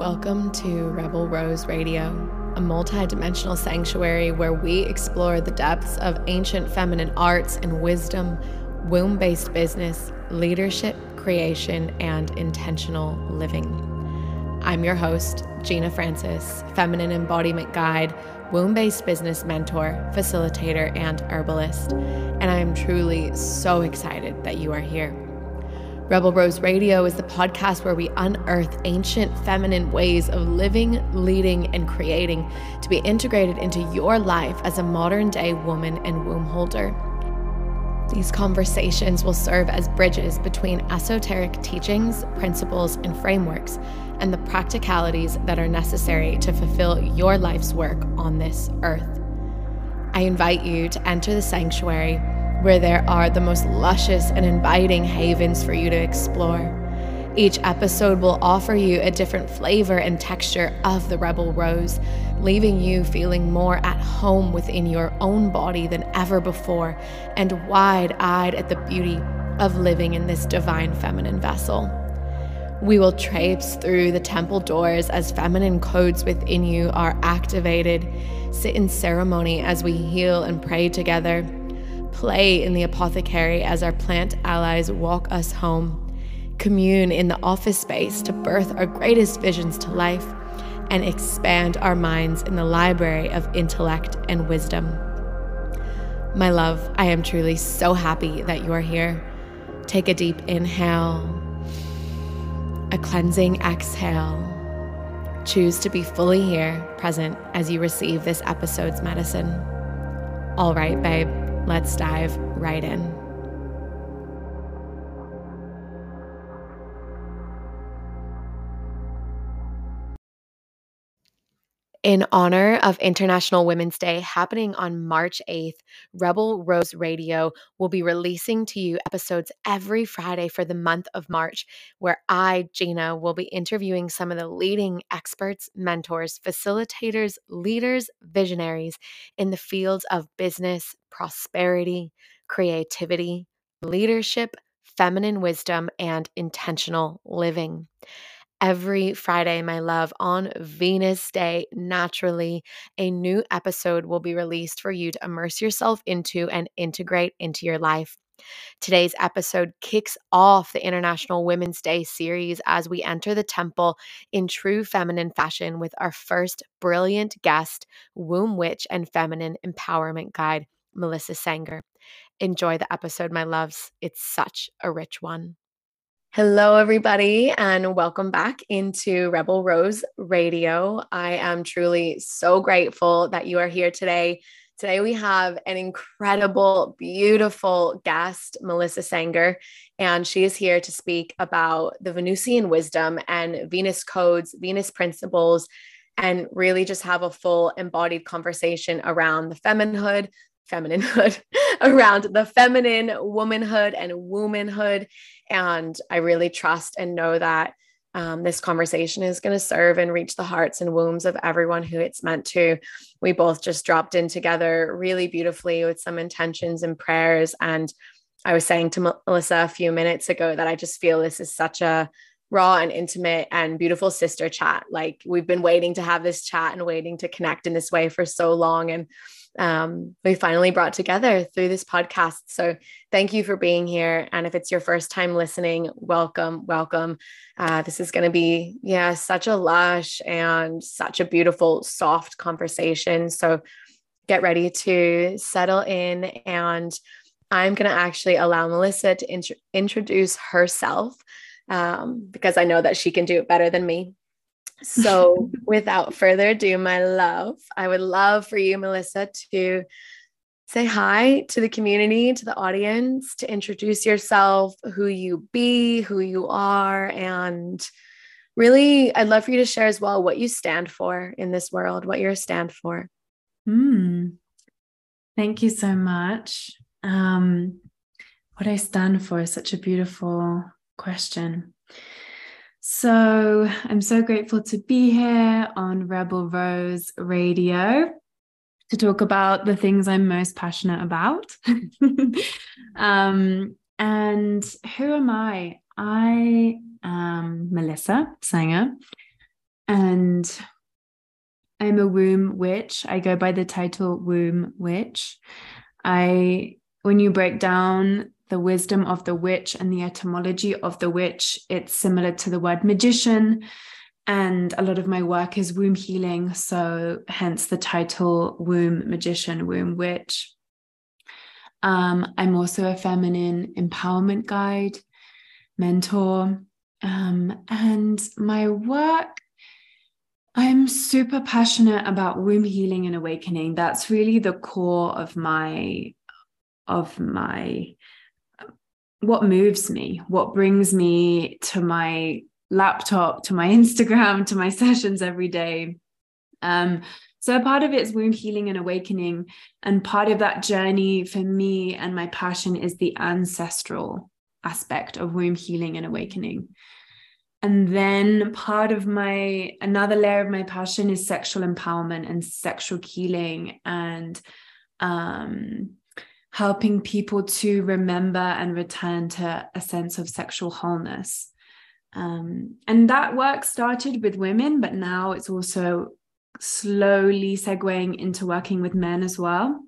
Welcome to Rebel Rose Radio, a multi-dimensional sanctuary where we explore the depths of ancient feminine arts and wisdom, womb-based business, leadership, creation, and intentional living. I'm your host, Gina Francis, feminine embodiment guide, womb-based business mentor, facilitator, and herbalist, and I am truly so excited that you are here. Rebel Rose Radio is the podcast where we unearth ancient feminine ways of living, leading, and creating to be integrated into your life as a modern day woman and womb holder. These conversations will serve as bridges between esoteric teachings, principles, and frameworks, and the practicalities that are necessary to fulfill your life's work on this earth. I invite you to enter the sanctuary where there are the most luscious and inviting havens for you to explore. Each episode will offer you a different flavor and texture of the Rebel Rose, leaving you feeling more at home within your own body than ever before and wide eyed at the beauty of living in this divine feminine vessel. We will traipse through the temple doors as feminine codes within you are activated, sit in ceremony as we heal and pray together play in the apothecary as our plant allies walk us home, commune in the office space to birth our greatest visions to life, and expand our minds in the library of intellect and wisdom. My love, I am truly so happy that you are here. Take a deep inhale, a cleansing exhale. Choose to be fully here, present, as you receive this episode's medicine. All right, babe. Let's dive right in. In honor of International Women's Day happening on March 8th, Rebel Rose Radio will be releasing to you episodes every Friday for the month of March, where I, Gina, will be interviewing some of the leading experts, mentors, facilitators, leaders, visionaries in the fields of business, prosperity, creativity, leadership, feminine wisdom, and intentional living every Friday, my love, on Venus Day, naturally, a new episode will be released for you to immerse yourself into and integrate into your life. Today's episode kicks off the International Women's Day series as we enter the temple in true feminine fashion with our first brilliant guest, womb witch and feminine empowerment guide, Melissa Sanger. Enjoy the episode, my loves. It's such a rich one. Hello, everybody, and welcome back into Rebel Rose Radio. I am truly so grateful that you are here today. Today, we have an incredible, beautiful guest, Melissa Sanger, and she is here to speak about the Venusian wisdom and Venus codes, Venus principles, and really just have a full embodied conversation around the femininehood, femininehood, around the feminine womanhood and womanhood and I really trust and know that um, this conversation is going to serve and reach the hearts and wombs of everyone who it's meant to. We both just dropped in together really beautifully with some intentions and prayers. And I was saying to Melissa a few minutes ago that I just feel this is such a raw and intimate and beautiful sister chat. Like we've been waiting to have this chat and waiting to connect in this way for so long. And um, we finally brought together through this podcast. So thank you for being here. And if it's your first time listening, welcome, welcome. Uh, this is going to be, yeah, such a lush and such a beautiful, soft conversation. So get ready to settle in. And I'm going to actually allow Melissa to int- introduce herself um, because I know that she can do it better than me. So, without further ado, my love, I would love for you, Melissa, to say hi to the community, to the audience, to introduce yourself, who you be, who you are, and really, I'd love for you to share as well what you stand for in this world, what you're stand for. Hmm. Thank you so much. Um, what I stand for is such a beautiful question. So I'm so grateful to be here on Rebel Rose Radio to talk about the things I'm most passionate about. um, and who am I? I am Melissa Sanger, and I'm a womb witch. I go by the title womb witch. I when you break down the wisdom of the witch and the etymology of the witch, it's similar to the word magician. And a lot of my work is womb healing. So, hence the title Womb Magician, Womb Witch. Um, I'm also a feminine empowerment guide, mentor. Um, and my work, I'm super passionate about womb healing and awakening. That's really the core of my of my what moves me, what brings me to my laptop, to my Instagram, to my sessions every day. Um, so part of it is womb healing and awakening. And part of that journey for me and my passion is the ancestral aspect of womb healing and awakening. And then part of my another layer of my passion is sexual empowerment and sexual healing and um helping people to remember and return to a sense of sexual wholeness. Um, and that work started with women, but now it's also slowly segueing into working with men as well.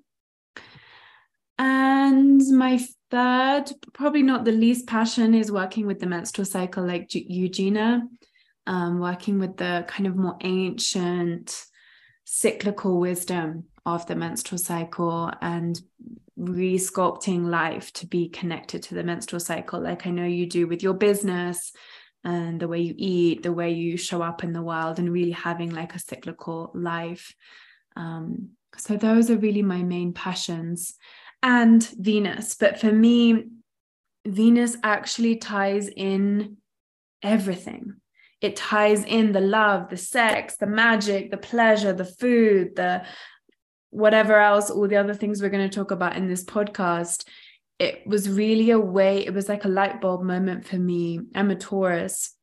And my third, probably not the least passion, is working with the menstrual cycle, like you, Gina, um, working with the kind of more ancient cyclical wisdom of the menstrual cycle and resculpting life to be connected to the menstrual cycle, like I know you do with your business and the way you eat, the way you show up in the world, and really having like a cyclical life. Um, so, those are really my main passions and Venus. But for me, Venus actually ties in everything. It ties in the love, the sex, the magic, the pleasure, the food, the whatever else, all the other things we're going to talk about in this podcast, it was really a way, it was like a light bulb moment for me. I'm a Taurus.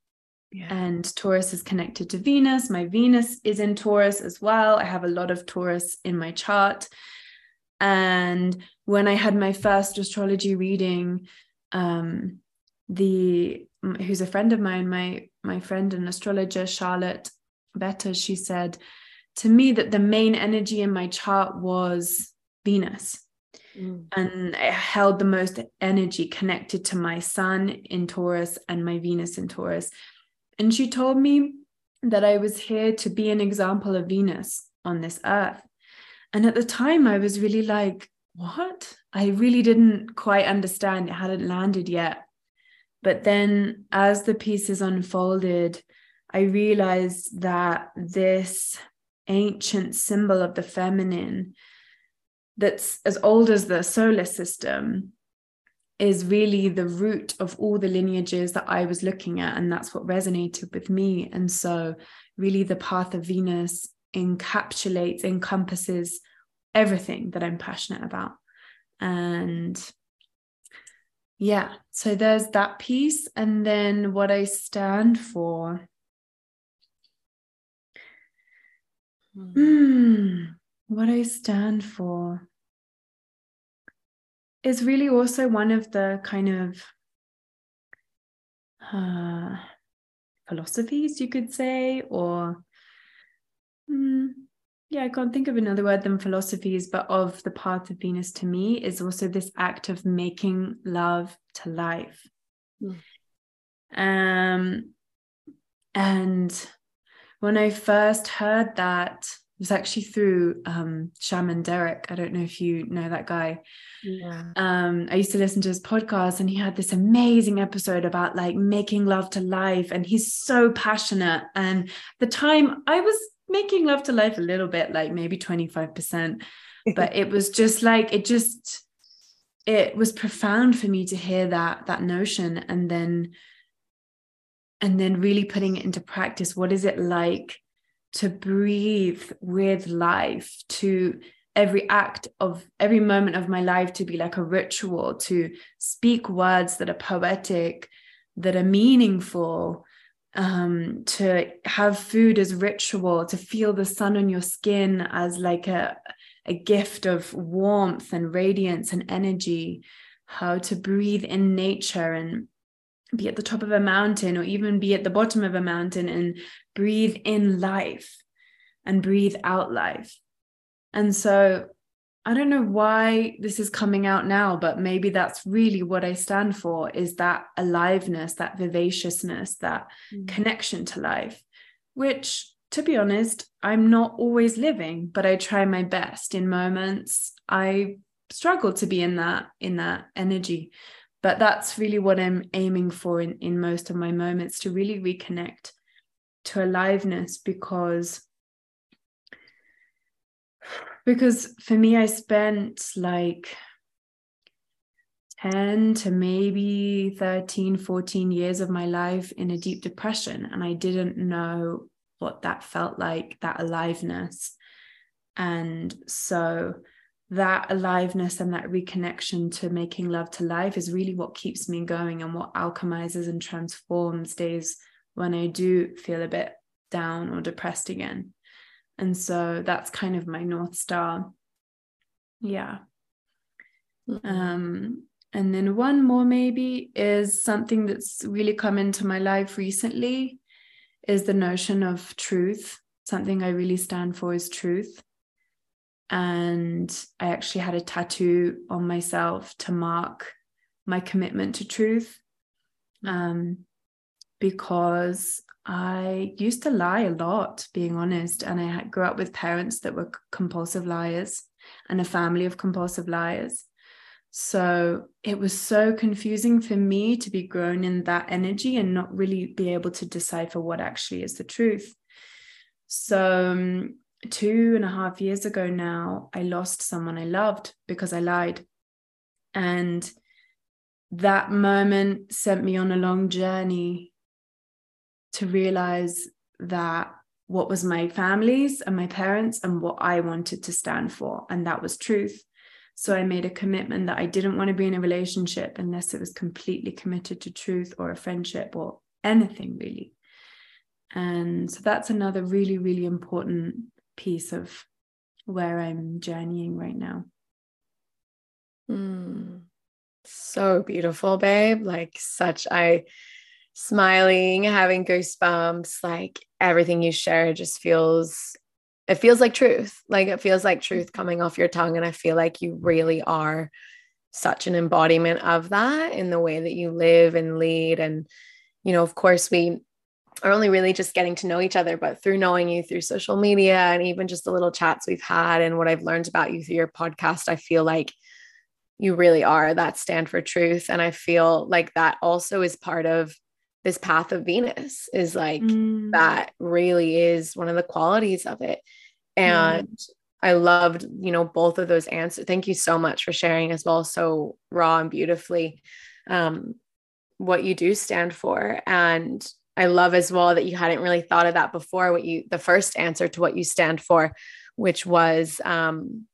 Yeah. And Taurus is connected to Venus. My Venus is in Taurus as well. I have a lot of Taurus in my chart. And when I had my first astrology reading, um, the who's a friend of mine, my my friend and astrologer Charlotte Better, she said, to me that the main energy in my chart was Venus. Mm. And it held the most energy connected to my sun in Taurus and my Venus in Taurus. And she told me that I was here to be an example of Venus on this earth. And at the time, I was really like, what? I really didn't quite understand. It hadn't landed yet. But then as the pieces unfolded, I realized that this ancient symbol of the feminine that's as old as the solar system is really the root of all the lineages that I was looking at. And that's what resonated with me. And so, really, the path of Venus encapsulates, encompasses everything that I'm passionate about. And yeah, so there's that piece. And then what I stand for Mm, what I stand for is really also one of the kind of uh, philosophies, you could say, or mm, yeah, I can't think of another word than philosophies, but of the path of Venus to me is also this act of making love to life. Mm. Um, and when I first heard that, it was actually through um, Shaman Durek. I don't know if you know that guy. Yeah. Um, I used to listen to his podcast, and he had this amazing episode about like making love to life, and he's so passionate. And the time I was making love to life a little bit, like maybe twenty five percent, but it was just like it just it was profound for me to hear that that notion, and then and then really putting it into practice. What is it like to breathe with life to every act of every moment of my life to be like a ritual to speak words that are poetic that are meaningful um, to have food as ritual to feel the sun on your skin as like a, a gift of warmth and radiance and energy how to breathe in nature and be at the top of a mountain or even be at the bottom of a mountain and breathe in life and breathe out life. And so I don't know why this is coming out now, but maybe that's really what I stand for is that aliveness, that vivaciousness, that mm. connection to life, which to be honest, I'm not always living, but I try my best in moments. I struggle to be in that in that energy but that's really what i'm aiming for in, in most of my moments to really reconnect to aliveness because because for me i spent like 10 to maybe 13 14 years of my life in a deep depression and i didn't know what that felt like that aliveness. And so that aliveness and that reconnection to making love to life is really what keeps me going and what alchemizes and transforms days when I do feel a bit down or depressed again. And so that's kind of my North Star. Yeah. Mm-hmm. Um, and then one more maybe is something that's really come into my life recently is the notion of truth. Something I really stand for is truth and I actually had a tattoo on myself to mark my commitment to truth. Um, because I used to lie a lot, being honest, and I grew up with parents that were compulsive liars and a family of compulsive liars. So it was so confusing for me to be grown in that energy and not really be able to decipher what actually is the truth. So um, two and a half years ago now, I lost someone I loved because I lied. And that moment sent me on a long journey to realize that what was my family's and my parents and what I wanted to stand for. And that was truth. So I made a commitment that I didn't want to be in a relationship unless it was completely committed to truth or a friendship or anything really. And so that's another really, really important piece of where I'm journeying right now. Mm. So beautiful, babe. Like such I smiling, having goosebumps, like everything you share just feels it feels like truth. Like it feels like truth mm-hmm. coming off your tongue and I feel like you really are such an embodiment of that in the way that you live and lead and you know, of course we are only really just getting to know each other, but through knowing you through social media and even just the little chats we've had and what I've learned about you through your podcast, I feel like you really are that stand for truth. And I feel like that also is part of this path of Venus, is like mm. that really is one of the qualities of it. And mm. I loved, you know, both of those answers. Thank you so much for sharing as well, so raw and beautifully, um, what you do stand for. And I love as well that you hadn't really thought of that before. What you, the first answer to what you stand for, which was, um,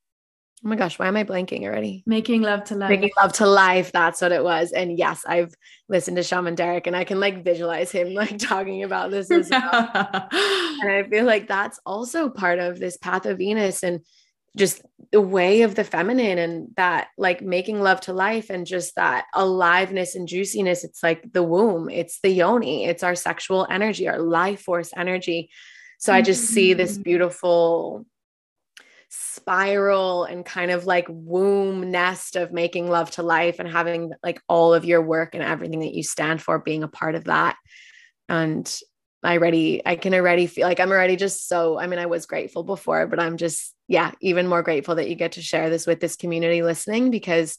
oh my gosh, why am I blanking already? Making love to life. Making love to life. That's what it was. And yes, I've listened to Shaman Durek and I can like visualize him like talking about this as well. and I feel like that's also part of this path of Venus and just the way of the feminine and that like making love to life and just that aliveness and juiciness. It's like the womb it's the yoni it's our sexual energy our life force energy. So i just see this mm-hmm. beautiful spiral and kind of like womb nest of making love to life and having like all of your work and everything that you stand for being a part of that. And I already, I can already feel like I'm already just so, I mean, I was grateful before, but I'm just, yeah, even more grateful that you get to share this with this community listening because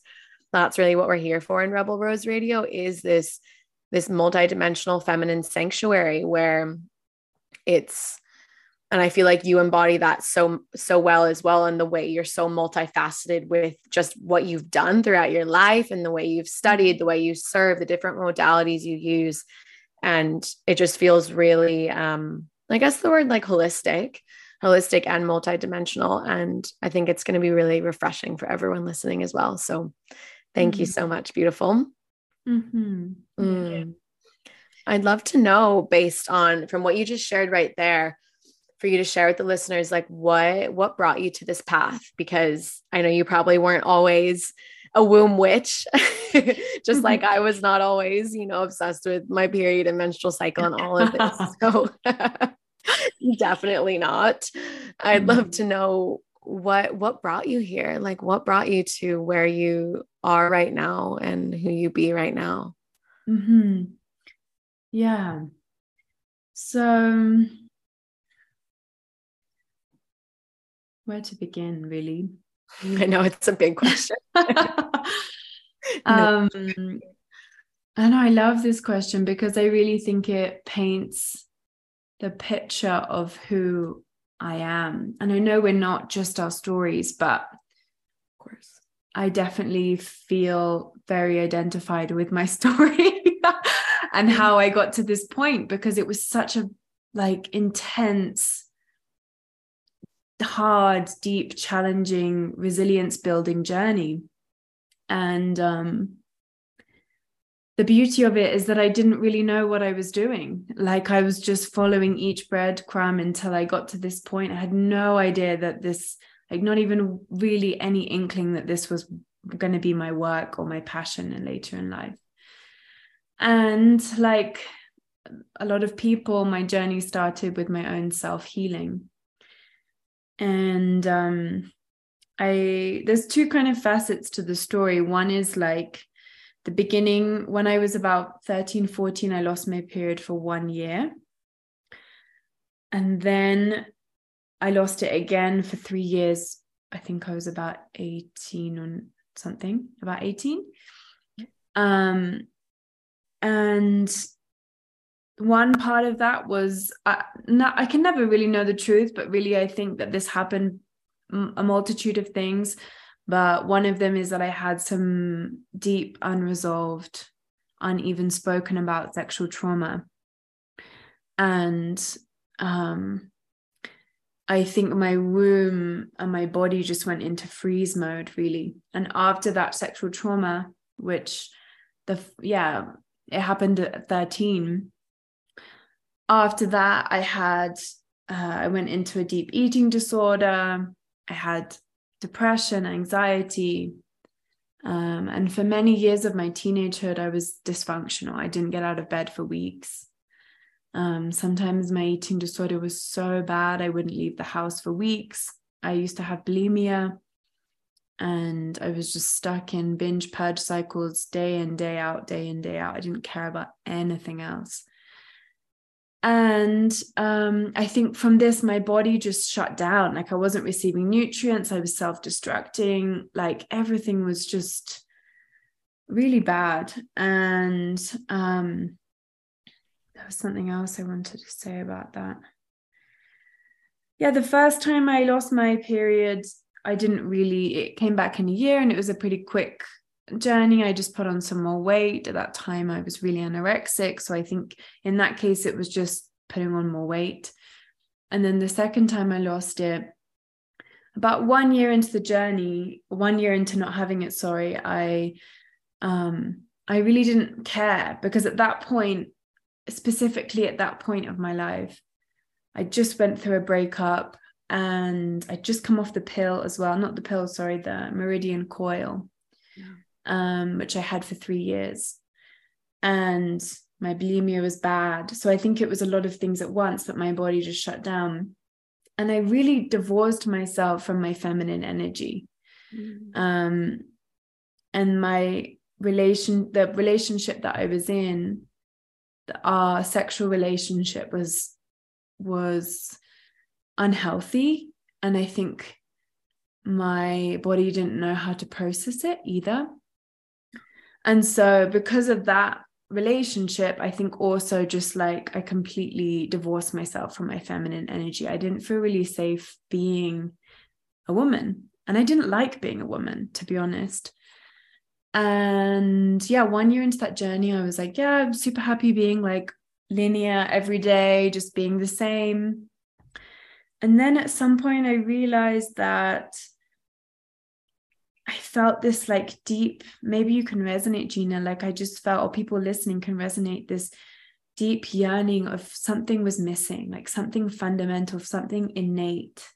that's really what we're here for in Rebel Rose Radio is this, this multidimensional feminine sanctuary where it's, and I feel like you embody that so, so well as well. And the way you're so multifaceted with just what you've done throughout your life and the way you've studied, mm-hmm. the way you serve, the different modalities you use and it just feels really um i guess the word like holistic holistic and multidimensional and i think it's going to be really refreshing for everyone listening as well so thank mm-hmm. you so much beautiful mm-hmm. mm. i'd love to know based on from what you just shared right there for you to share with the listeners like what what brought you to this path because i know you probably weren't always a womb witch, just like I was not always, you know, obsessed with my period and menstrual cycle and all of this. So definitely not. I'd love to know what what brought you here? Like what brought you to where you are right now and who you be right now? Mm-hmm. yeah. So where to begin really i know it's a big question. Um and i love this question because i really think it paints the picture of who I am. And I know we're not just our stories, but of course, I definitely feel very identified with my story and how I got to this point because it was such a like intense hard deep challenging resilience building journey and um the beauty of it is that I didn't really know what I was doing. Like I was just following each breadcrumb until I got to this point. I had no idea that this, like, not even really any inkling that this was going to be my work or my passion and later in life. And like a lot of people, my journey started with my own self healing. And um, I, there's two kind of facets to the story. One is like, the beginning when i was about 13 14 i lost my period for one year. And then i lost it again for three years. I think i was about 18 or something about 18 um and one part of that was I, I can never really know the truth but really i think that this happened a multitude of things but one of them is that I had some deep, unresolved, uneven spoken about sexual trauma. And um, I think my womb and my body just went into freeze mode, really. And after that sexual trauma, which the, yeah, it happened at 13. After that, I had, uh, I went into a deep eating disorder. I had depression, anxiety. Um, and for many years of my teenagehood, I was dysfunctional. I didn't get out of bed for weeks. Um, sometimes my eating disorder was so bad, I wouldn't leave the house for weeks. I used to have bulimia and I was just stuck in binge purge cycles day in, day out, day in, day out. I didn't care about anything else and um, i think from this my body just shut down. Like i wasn't receiving nutrients. I was self-destructing. Like everything was just really bad. And um, there was something else i wanted to say about that. Yeah the first time i lost my period i didn't really it came back in a year and it was a pretty quick journey i just put on some more weight. At that time i was really anorexic so i think in that case it was just putting on more weight. And then the second time i lost it about one year into the journey one year into not having it sorry i um i really didn't care because at that point specifically at that point of my life i just went through a breakup and i just come off the pill as well not the pill sorry the Mirena coil um, which I had for three years. And my bulimia was bad. So I think it was a lot of things at once that my body just shut down. And I really divorced myself from my feminine energy. Mm. Um, and my relation, the relationship that I was in, our sexual relationship was was unhealthy. And I think my body didn't know how to process it either. And so, because of that relationship, I think also just like I completely divorced myself from my feminine energy. I didn't feel really safe being a woman. And I didn't like being a woman, to be honest. And yeah, one year into that journey, I was like, yeah, I'm super happy being like linear every day, just being the same. And then at some point, I realized that I felt this like deep, maybe you can resonate, Gina. Like I just felt, or people listening can resonate this deep yearning of something was missing, like something fundamental, something innate.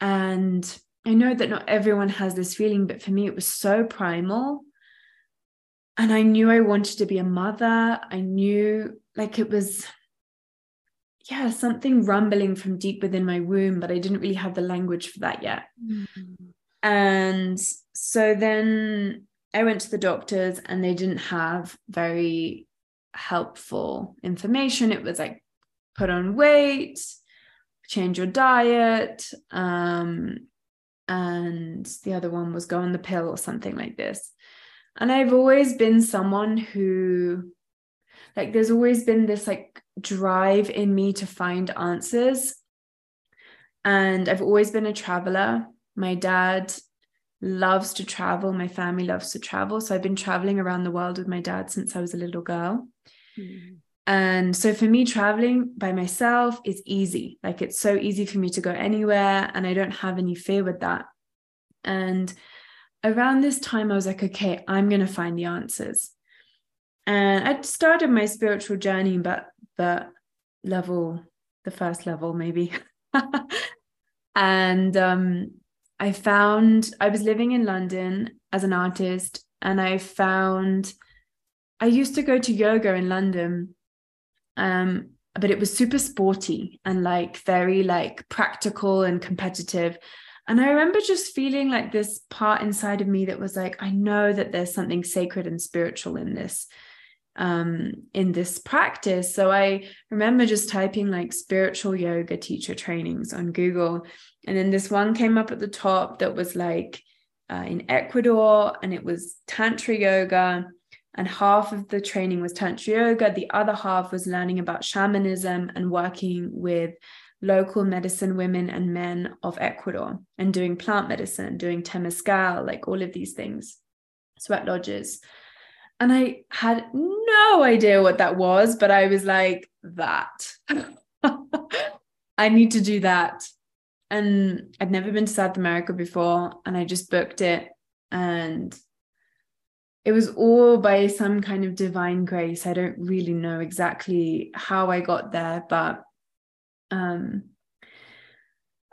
And I know that not everyone has this feeling, but for me, it was so primal. And I knew I wanted to be a mother. I knew like it was, yeah, something rumbling from deep within my womb, but I didn't really have the language for that yet. Mm-hmm. And so then I went to the doctors and they didn't have very helpful information. It was like put on weight, change your diet, um, and the other one was go on the pill or something like this. And I've always been someone who, like, there's always been this like drive in me to find answers. And I've always been a traveler. My dad loves to travel. My family loves to travel. So I've been traveling around the world with my dad since I was a little girl. Mm. And so for me, traveling by myself is easy. Like it's so easy for me to go anywhere, and I don't have any fear with that. And around this time, I was like, okay, I'm going to find the answers. And I started my spiritual journey, but the level, the first level, maybe. and um, I found I was living in London as an artist, and I found I used to go to yoga in London um, but it was super sporty and like very like practical and competitive. And I remember just feeling like this part inside of me that was like, I know that there's something sacred and spiritual in this um in this practice so i remember just typing like spiritual yoga teacher trainings on google and then this one came up at the top that was like uh, in ecuador and it was tantra yoga and half of the training was tantra yoga. The other half was learning about shamanism and working with local medicine women and men of ecuador and doing plant medicine doing temazcal like all of these things sweat lodges. And i had no idea what that was but i was like that. I need to do that and i'd never been to south america before and i just booked it and it was all by some kind of divine grace. I don't really know exactly how I got there, but um,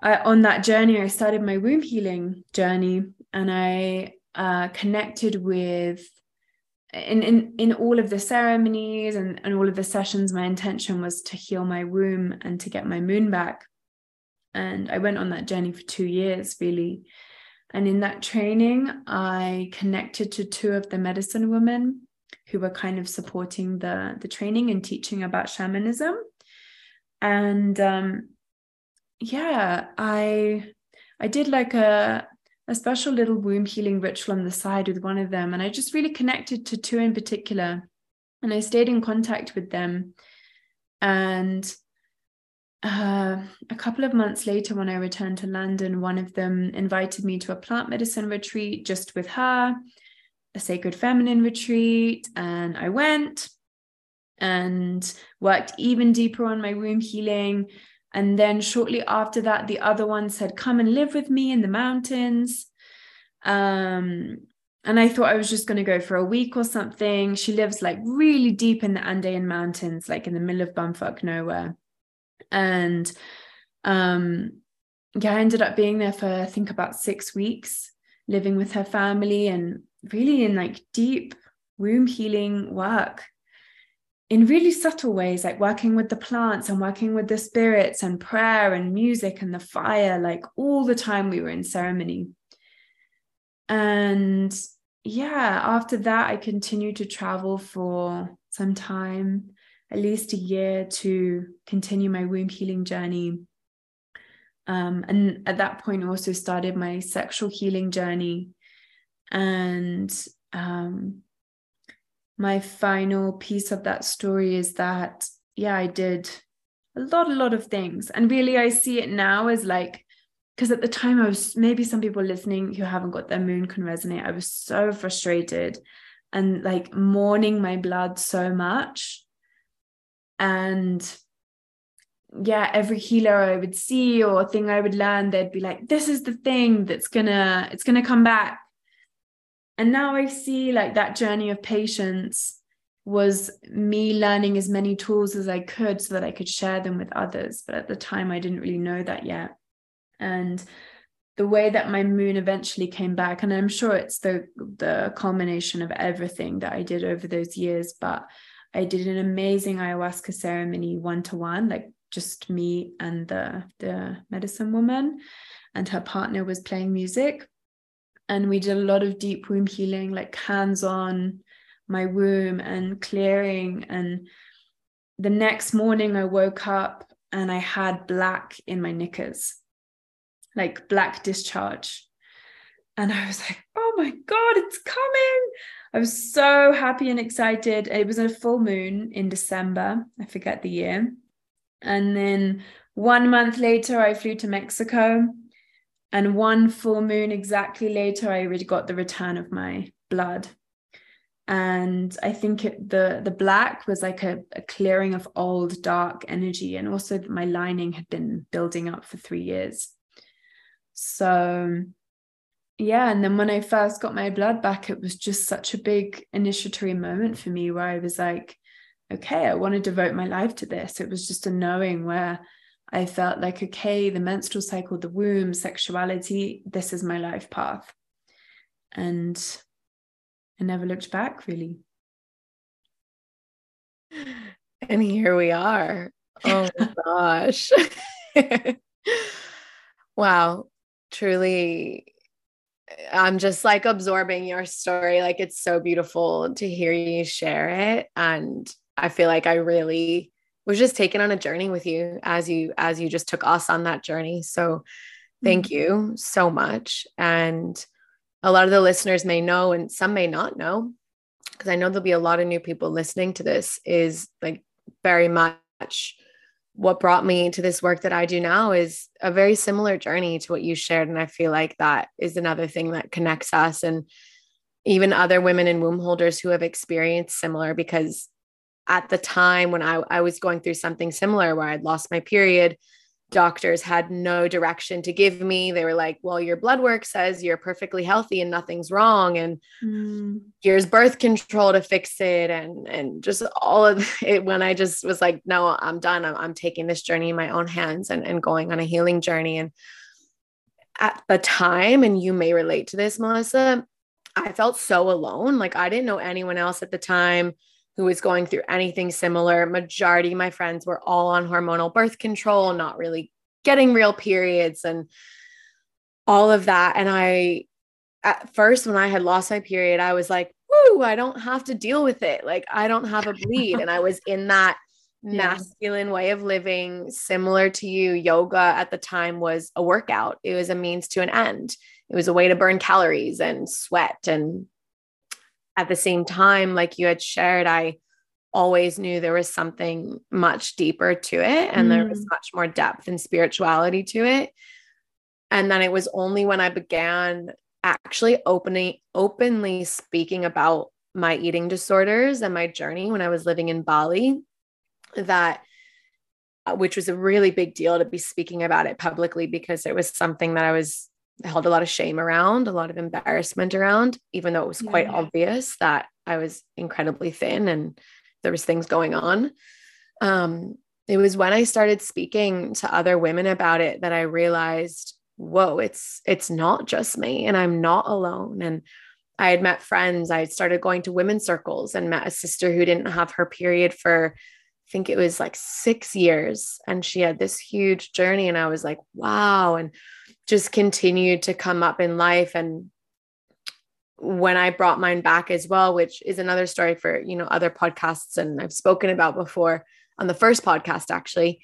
I, on that journey, I started my womb healing journey, and I uh, connected with in, in in all of the ceremonies and, and all of the sessions. My intention was to heal my womb and to get my moon back, and I went on that journey for two years, really and in that training, I connected to two of the medicine women who were kind of supporting the, the training and teaching about shamanism. And um, yeah, I I did like a a special little womb healing ritual on the side with one of them. And I just really connected to two in particular. And I stayed in contact with them. And uh, a couple of months later, when I returned to London, one of them invited me to a plant medicine retreat just with her, a sacred feminine retreat. And I went and worked even deeper on my womb healing. And then shortly after that, the other one said, Come and live with me in the mountains. Um, and I thought I was just going to go for a week or something. She lives like really deep in the Andean mountains, like in the middle of bumfuck nowhere and um yeah i ended up being there for i think about six weeks living with her family and really in like deep womb healing work in really subtle ways like working with the plants and working with the spirits and prayer and music and the fire like all the time we were in ceremony. And yeah after that i continued to travel for some time at least a year to continue my womb healing journey. Um, and at that point, also started my sexual healing journey. And um, my final piece of that story is that, yeah, I did a lot, a lot of things. And really, I see it now as like, because at the time I was maybe some people listening who haven't got their moon can resonate. I was so frustrated and like mourning my blood so much and yeah every healer i would see or thing i would learn they'd be like this is the thing that's gonna it's gonna come back. And now i see like that journey of patience was me learning as many tools as i could so that i could share them with others. But at the time i didn't really know that yet. And the way that my moon eventually came back and i'm sure it's the the culmination of everything that i did over those years but i did an amazing ayahuasca ceremony one to one like just me and the the medicine woman and her partner was playing music and we did a lot of deep womb healing like hands on my womb and clearing and the next morning i woke up and i had black in my knickers like black discharge. And I was like, oh my God, it's coming. I was so happy and excited. It was a full moon in December. I forget the year. And then one month later, I flew to Mexico. And one full moon exactly later, I got the return of my blood. And I think it, the the black was like a, a clearing of old dark energy, and also my lining had been building up for three years. So, yeah. And then when I first got my blood back, it was just such a big initiatory moment for me where I was like, okay, I want to devote my life to this. It was just a knowing where I felt like, okay, the menstrual cycle, the womb, sexuality, this is my life path. And I never looked back really. And here we are. Oh my gosh. wow truly I'm just like absorbing your story. Like it's so beautiful to hear you share it. And I feel like I really was just taken on a journey with you as you as you just took us on that journey. So thank mm-hmm. you so much. And a lot of the listeners may know and some may not know, because I know there'll be a lot of new people listening to this, is like very much what brought me to this work that I do now is a very similar journey to what you shared. And I feel like that is another thing that connects us and even other women and womb holders who have experienced similar because at the time when I, I was going through something similar where I'd lost my period, doctors had no direction to give me. They were like, well, your blood work says you're perfectly healthy and nothing's wrong. And mm. here's birth control to fix it. And, and just all of it when I just was like, no, I'm done. I'm, I'm taking this journey in my own hands and, and going on a healing journey. And at the time, and you may relate to this, Melissa, I felt so alone. Like I didn't know anyone else at the time who was going through anything similar. Majority of my friends were all on hormonal birth control, not really getting real periods and all of that. And I, at first, when I had lost my period, I was like, woo, I don't have to deal with it. Like, I don't have a bleed. and I was in that masculine yeah. way of living, similar to you. Yoga at the time was a workout, it was a means to an end. It was a way to burn calories and sweat and at the same time, like you had shared, I always knew there was something much deeper to it and mm. there was mm. much more depth and spirituality to it. And then it was only when I began actually opening openly speaking about my eating disorders and my journey when I was living in Bali that uh, which was a really big deal to be speaking about it publicly because it was something that I was held a lot of shame around, a lot of embarrassment around, even though it was quite yeah. obvious that I was incredibly thin and there was things going on. Um, it was when I started speaking to other women about it that I realized, whoa, it's it's not just me and I'm not alone. And I had met friends. I had started going to women's circles and met a sister who didn't have her period for think it was like six years. And she had this huge journey. And I was like, wow. And just continued to come up in life and when I brought mine back as well, which is another story for, you know, other podcasts and I've spoken about before on the first podcast actually.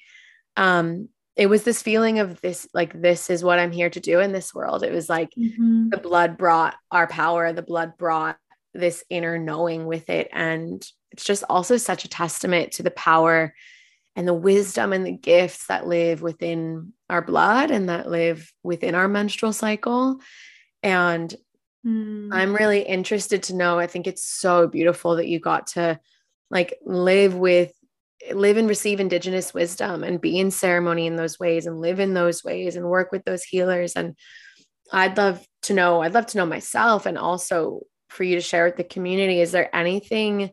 Um, it was this feeling of this like this is what I'm here to do in this world. It was like mm-hmm. the blood brought our power, the blood brought this inner knowing with it and it's just also such a testament to the power and the wisdom and the gifts that live within our blood and that live within our menstrual cycle. And mm. I'm really interested to know. I think it's so beautiful that you got to like live with live and receive indigenous wisdom and be in ceremony in those ways and live in those ways and work with those healers and I'd love to know I'd love to know myself and also for you to share with the community is there anything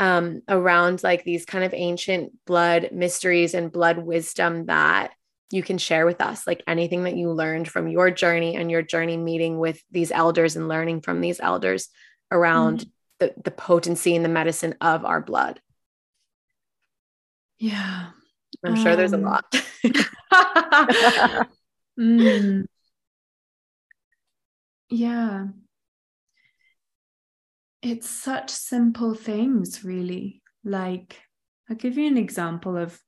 um, around like these kind of ancient blood mysteries and blood wisdom that you can share with us like anything that you learned from your journey and your journey meeting with these elders and learning from these elders around mm. the, the potency and the medicine of our blood. Yeah. I'm sure um, there's a um, lot. mm. Yeah. It's such simple things, really. Like, I'll give you an example of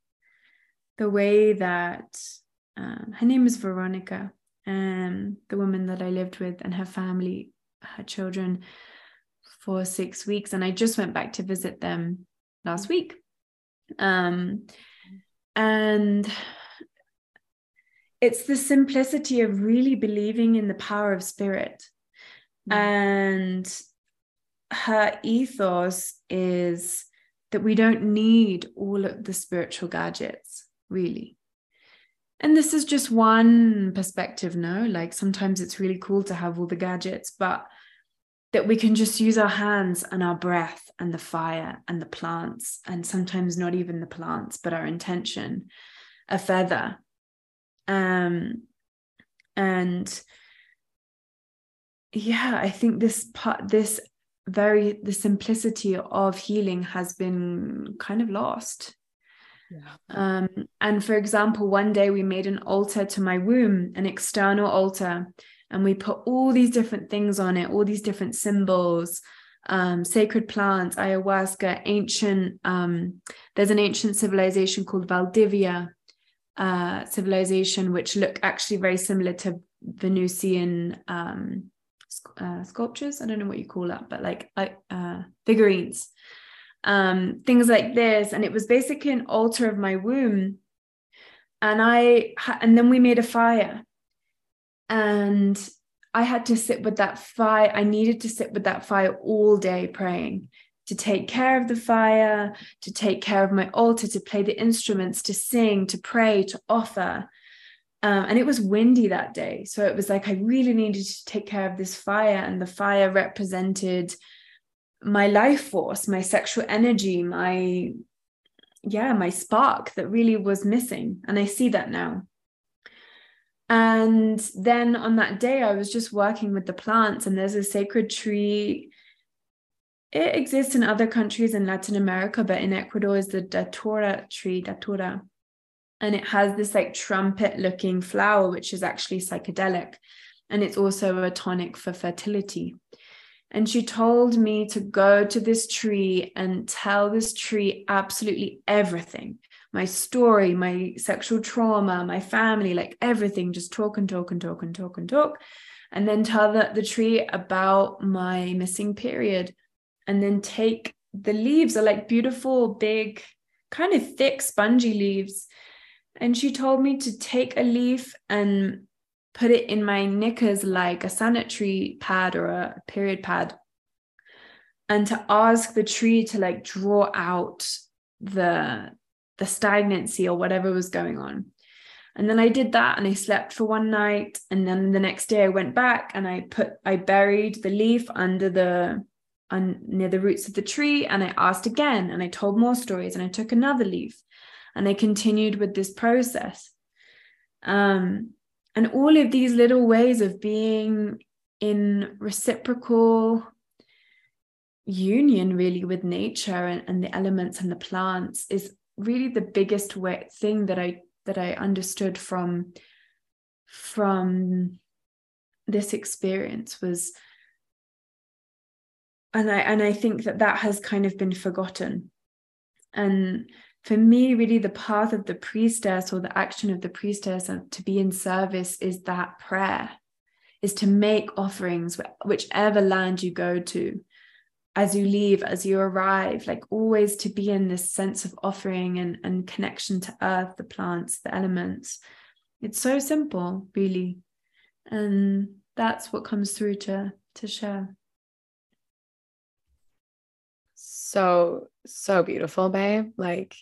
the way that um, her name is Veronica, and the woman that I lived with and her family, her children, for six weeks. And I just went back to visit them last week. Um, and it's the simplicity of really believing in the power of spirit. Mm. And her ethos is that we don't need all of the spiritual gadgets, really. And this is just one perspective, no? Like sometimes it's really cool to have all the gadgets, but that we can just use our hands and our breath and the fire and the plants, and sometimes not even the plants, but our intention, a feather. Um, and yeah, I think this part, this very, the simplicity of healing has been kind of lost. Yeah. Um, and for example, one day we made an altar to my womb, an external altar, and we put all these different things on it, all these different symbols, um, sacred plants, ayahuasca, ancient. Um, there's an ancient civilization called Valdivia uh, civilization, which look actually very similar to Venusian um, uh, sculptures. I don't know what you call that, but like uh, figurines, um, things like this. And it was basically an altar of my womb. And I, and then we made a fire and I had to sit with that fire. I needed to sit with that fire all day praying to take care of the fire, to take care of my altar, to play the instruments, to sing, to pray, to offer. Um, and it was windy that day. So it was like I really needed to take care of this fire. And the fire represented my life force, my sexual energy, my, yeah, my spark that really was missing. And I see that now. And then on that day, I was just working with the plants, and there's a sacred tree. It exists in other countries in Latin America, but in Ecuador is the datura tree, datura. And it has this like trumpet looking flower, which is actually psychedelic. And it's also a tonic for fertility. And she told me to go to this tree and tell this tree absolutely everything my story, my sexual trauma, my family, like everything, just talk and talk and talk and talk and talk. And then tell the, the tree about my missing period. And then take the leaves are like beautiful, big, kind of thick, spongy leaves. And she told me to take a leaf and put it in my knickers like a sanitary pad or a period pad and to ask the tree to like draw out the the stagnancy or whatever was going on. And then I did that and I slept for one night. And then the next day I went back and I put, I buried the leaf under the, un, near the roots of the tree. And I asked again and I told more stories and I took another leaf and I continued with this process. Um, and all of these little ways of being in reciprocal union really with nature and, and the elements and the plants is really the biggest way, thing that I that I understood from from this experience was and I and I think that that has kind of been forgotten and for me really the path of the priestess or the action of the priestess to be in service is that prayer is to make offerings whichever land you go to as you leave, as you arrive, like always to be in this sense of offering and, and connection to earth, the plants, the elements. It's so simple, really. And that's what comes through to to share. So, so beautiful, babe. Like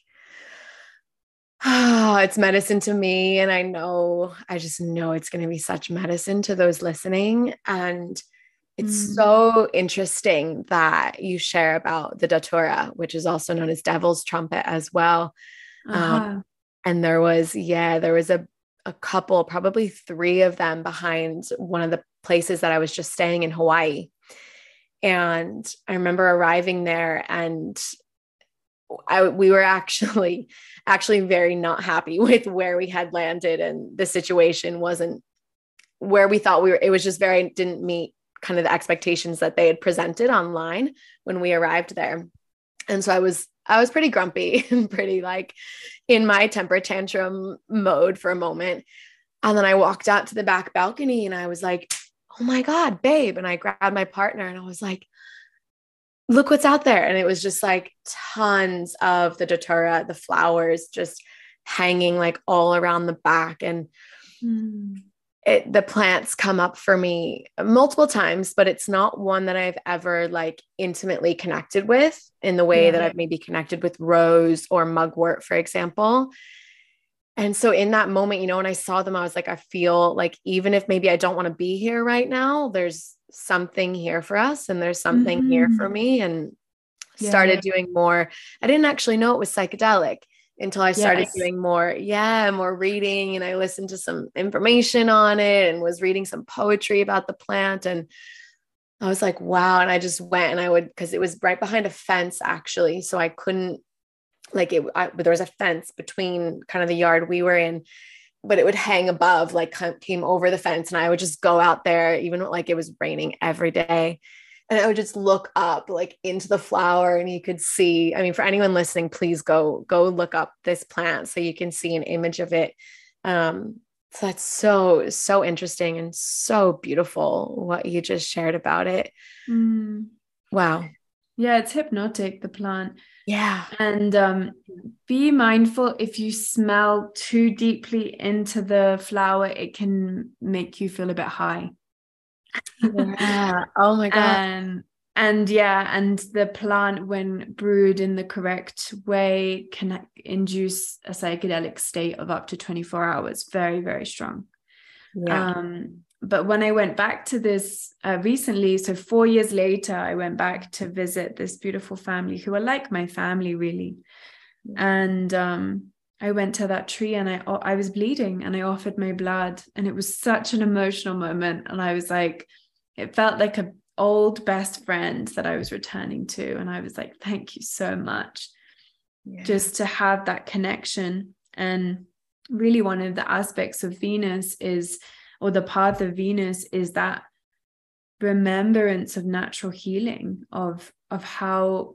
oh, it's medicine to me. And I know, I just know it's going to be such medicine to those listening. And it's mm. so interesting that you share about the datura, which is also known as devil's trumpet as well. Um, uh-huh. Um, and there was, yeah, there was a a couple, probably three of them behind one of the places that I was just staying in Hawaii. And I remember arriving there and I, we were actually actually very not happy with where we had landed and the situation wasn't where we thought we were it was just very didn't meet kind of the expectations that they had presented online when we arrived there. And so i was i was pretty grumpy and pretty like in my temper tantrum mode for a moment. And then i walked out to the back balcony and i was like oh my god babe. And i grabbed my partner and i was like look what's out there. And it was just like tons of the datura, the flowers just hanging like all around the back. And mm. it, the plants come up for me multiple times, but it's not one that I've ever like intimately connected with in the way yeah. that I've maybe connected with rose or mugwort, for example. And so in that moment, you know, when I saw them, I was like, I feel like even if maybe I don't want to be here right now, there's something here for us and there's something mm-hmm. here for mm-hmm. me and yeah. started doing more. I didn't actually know it was psychedelic until I started yes. doing more, yeah, more reading. And I listened to some information on it and was reading some poetry about the plant. And I was like, wow. And I just went and I would, because it was right behind a fence actually. So I couldn't, like, it, I, there was a fence between kind of the yard we were in but it would hang above, like came over the fence. And I would just go out there, even like it was raining every day. And I would just look up like into the flower and you could see. I mean, for anyone listening, please go, go look up this plant so you can see an image of it. Um, so that's so, so interesting and so beautiful what you just shared about it. Mm. Wow. Yeah, it's hypnotic, the plant. Yeah. And um, be mindful if you smell too deeply into the flower, it can make you feel a bit high. Yeah. Oh my God. And, and yeah, and the plant, when brewed in the correct way, can induce a psychedelic state of up to 24 hours. Very, very strong. Yeah. Um, but when I went back to this uh, recently, so four years later, I went back to visit this beautiful family who are like my family, really. And um, I went to that tree and I I was bleeding and I offered my blood and it was such an emotional moment. And I was like it felt like a old best friend that I was returning to. And I was like thank you so much. Yeah. just to have that connection. And really one of the aspects of Venus is or the path of Venus is that remembrance of natural healing of of how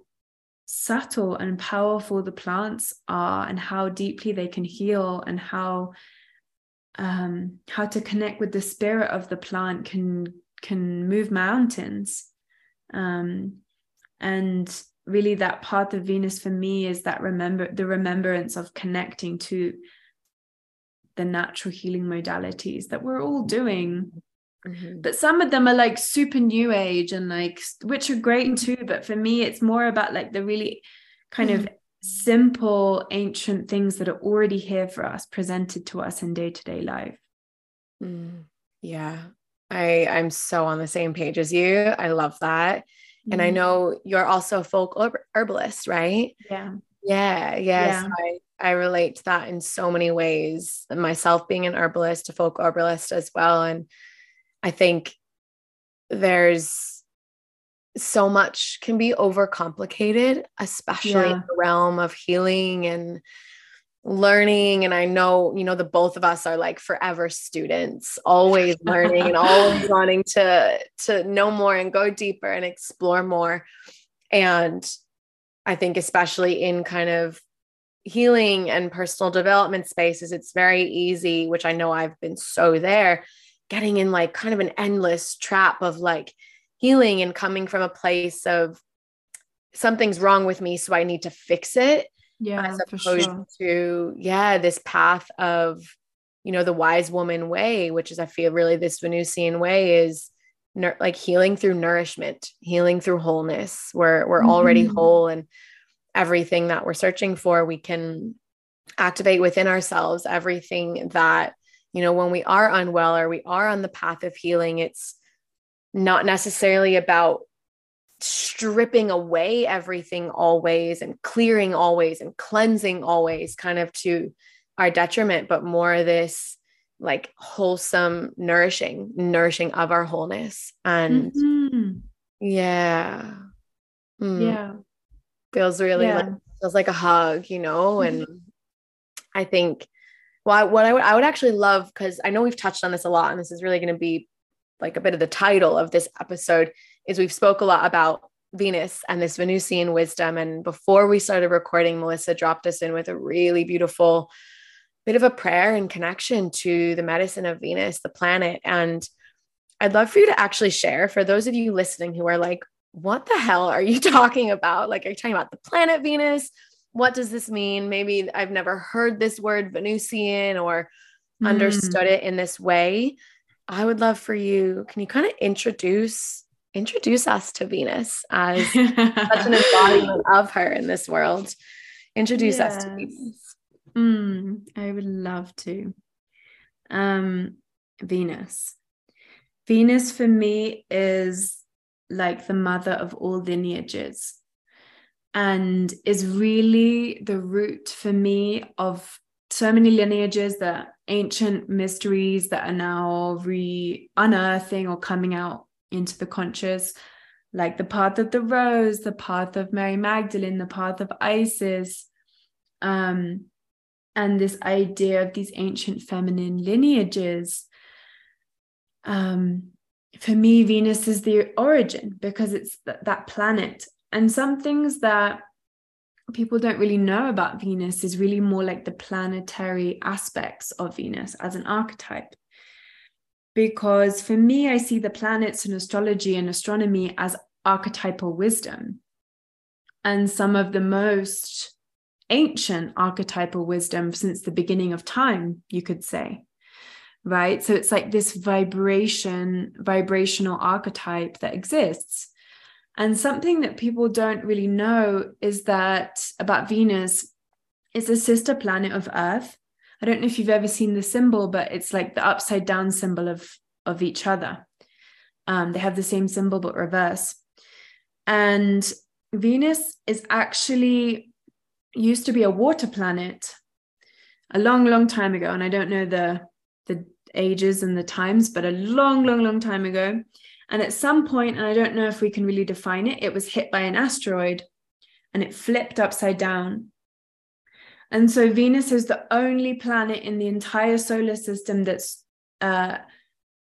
subtle and powerful the plants are and how deeply they can heal and how um, how to connect with the spirit of the plant can can move mountains. Um, and really that path of venus for me is that remember the remembrance of connecting to the natural healing modalities that we're all doing mm-hmm. but some of them are like super new age and like which are great too but for me it's more about like the really kind mm-hmm. of simple ancient things that are already here for us presented to us in day-to-day life mm. yeah i i'm so on the same page as you i love that mm-hmm. and i mm-hmm. know you're also a folk herbalist right yeah yeah yes yeah. I, I relate to that in so many ways. Myself being an herbalist, a folk herbalist as well. And I think there's so much can be overcomplicated, especially yeah. in the realm of healing and learning. And I know, you know, the both of us are like forever students, always learning and always wanting to to know more and go deeper and explore more. And I think especially in kind of healing and personal development spaces, it's very easy, which I know I've been so there, getting in like kind of an endless trap of like healing and coming from a place of something's wrong with me, so I need to fix it. Yeah, as opposed sure. to yeah, this path of you know the wise woman way, which is I feel really this Venusian way is like healing through nourishment, healing through wholeness. We're we're mm-hmm. already whole and everything that we're searching for, we can activate within ourselves everything that, you know, when we are unwell or we are on the path of healing, it's not necessarily about stripping away everything always and clearing always and cleansing always kind of to our detriment but more this like wholesome, nourishing, nourishing of our wholeness. And mm-hmm. yeah. Mm. Yeah. Feels really yeah. like feels like a hug, you know? Mm-hmm. And I think well, what I would I would actually love because I know we've touched on this a lot, and this is really going to be like a bit of the title of this episode, is we've spoke a lot about Venus and this Venusian wisdom. And before we started recording, Melissa dropped us in with a really beautiful bit of a prayer and connection to the medicine of Venus, the planet. And I'd love for you to actually share for those of you listening who are like, what the hell are you talking about? Like, are you talking about the planet Venus? What does this mean? Maybe I've never heard this word Venusian or mm. understood it in this way. I would love for you. Can you kind of introduce introduce us to Venus as such an embodiment of her in this world? Introduce yes. us to Venus. Mm, I would love to. Um, Venus. Venus for me is like the mother of all lineages. And is really the root for me of so many lineages the ancient mysteries that are now re unearthing or coming out into the conscious like the path of the rose the path of mary magdalene the path of isis um, and this idea of these ancient feminine lineages. Um, for me venus is the origin because it's th- that planet. And some things that people don't really know about venus is really more like the planetary aspects of venus as an archetype. Because for me i see the planets in astrology and astronomy as archetypal wisdom. And some of the most ancient archetypal wisdom since the beginning of time, you could say. Right. So it's like this vibration, vibrational archetype that exists. And something that people don't really know is that about Venus it's a sister planet of Earth. I don't know if you've ever seen the symbol, but it's like the upside down symbol of, of each other. Um, they have the same symbol, but reverse. And Venus is actually used to be a water planet a long, long time ago. And I don't know the, the ages and the times, but a long, long, long time ago. And at some point, and I don't know if we can really define it, it was hit by an asteroid and it flipped upside down. And so Venus is the only planet in the entire solar system that's, uh,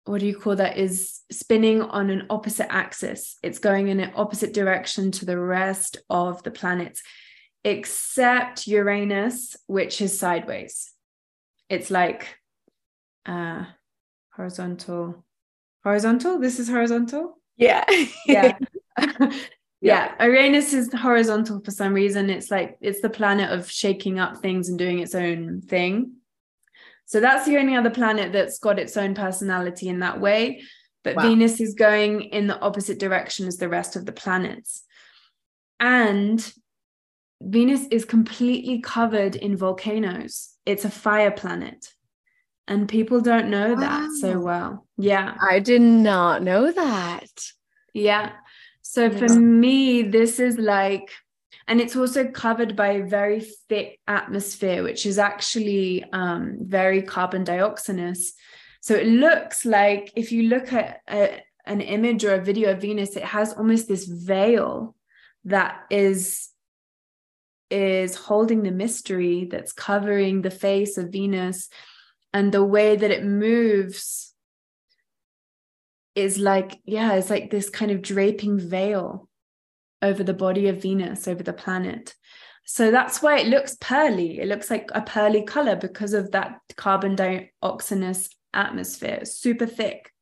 what do you call that, is spinning on an opposite axis. It's going in an opposite direction to the rest of the planets except Uranus, which is sideways. It's like uh, horizontal. Horizontal? This is horizontal? Yeah. yeah. yeah. Uranus is horizontal for some reason. It's like it's the planet of shaking up things and doing its own thing. So that's the only other planet that's got its own personality in that way. But wow. Venus is going in the opposite direction as the rest of the planets. And Venus is completely covered in volcanoes. It's a fire planet. And people don't know wow. that so well. Yeah. I did not know that. Yeah. So for me, this is like, and it's also covered by a very thick atmosphere, which is actually um, very carbon dioxinous. So it looks like if you look at a, an image or a video of Venus, it has almost this veil that is is holding the mystery that's covering the face of Venus and the way that it moves is like yeah it's like this kind of draping veil over the body of Venus over the planet. So that's why it looks pearly. It looks like a pearly color because of that carbon dioxinous atmosphere. It's super thick.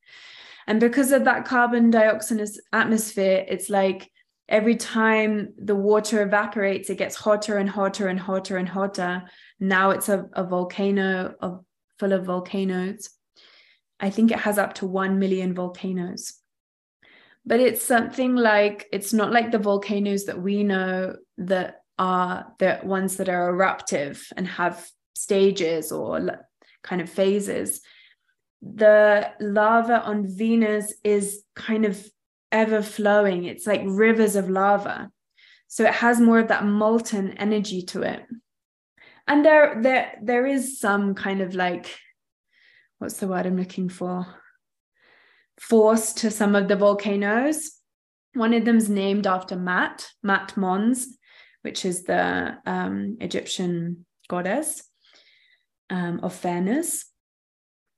And because of that carbon dioxinous atmosphere it's like every time the water evaporates, it gets hotter and hotter and hotter and hotter. Now it's a, a volcano of, full of volcanoes. I think it has up to 1 million volcanoes. But it's something like, it's not like the volcanoes that we know that are the ones that are eruptive and have stages or kind of phases. The lava on Venus is kind of ever flowing. It's like rivers of lava. So it has more of that molten energy to it. And there, there, there is some kind of like, what's the word I'm looking for? Force to some of the volcanoes. One of them's named after Maat, Maat Mons, which is the um, Egyptian goddess um, of fairness,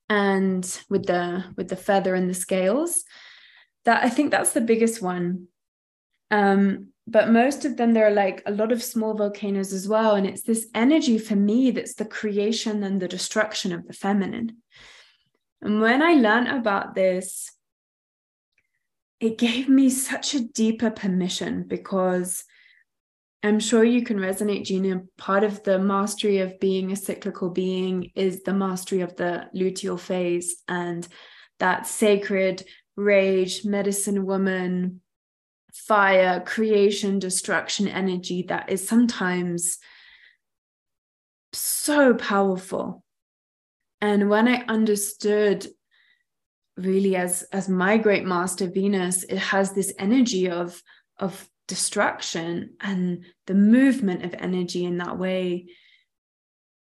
and with the with the feather and the scales. That I think that's the biggest one. Um, but most of them there are like a lot of small volcanoes as well. And it's this energy for me that's the creation and the destruction of the feminine. And when i learned about this it gave me such a deeper permission because i'm sure you can resonate gina. Part of the mastery of being a cyclical being is the mastery of the luteal phase and that sacred rage medicine woman fire, creation, destruction energy that is sometimes so powerful. And when I understood really as as my great master Venus, it has this energy of of destruction and the movement of energy in that way.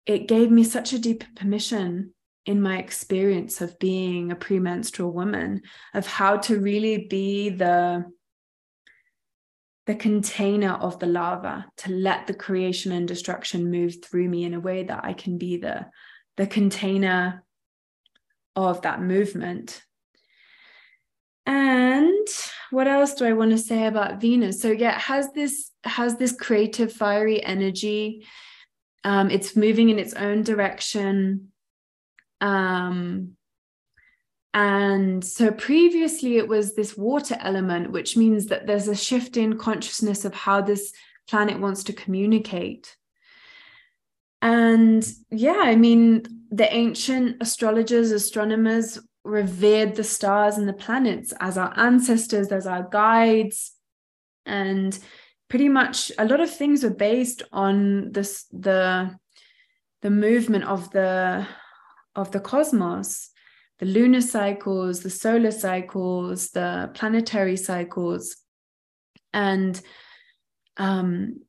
It gave me such a deep permission in my experience of being a premenstrual woman of how to really be the the container of the lava to let the creation and destruction move through me in a way that I can be the the container of that movement. And what else do I want to say about Venus? So yeah, has this has this creative fiery energy. Um, it's moving in its own direction. Um, and so previously it was this water element, which means that there's a shift in consciousness of how this planet wants to communicate. And yeah, I mean, the ancient astrologers, astronomers revered the stars and the planets as our ancestors, as our guides. And pretty much a lot of things were based on this the the movement of the of the cosmos the lunar cycles, the solar cycles, the planetary cycles, and um,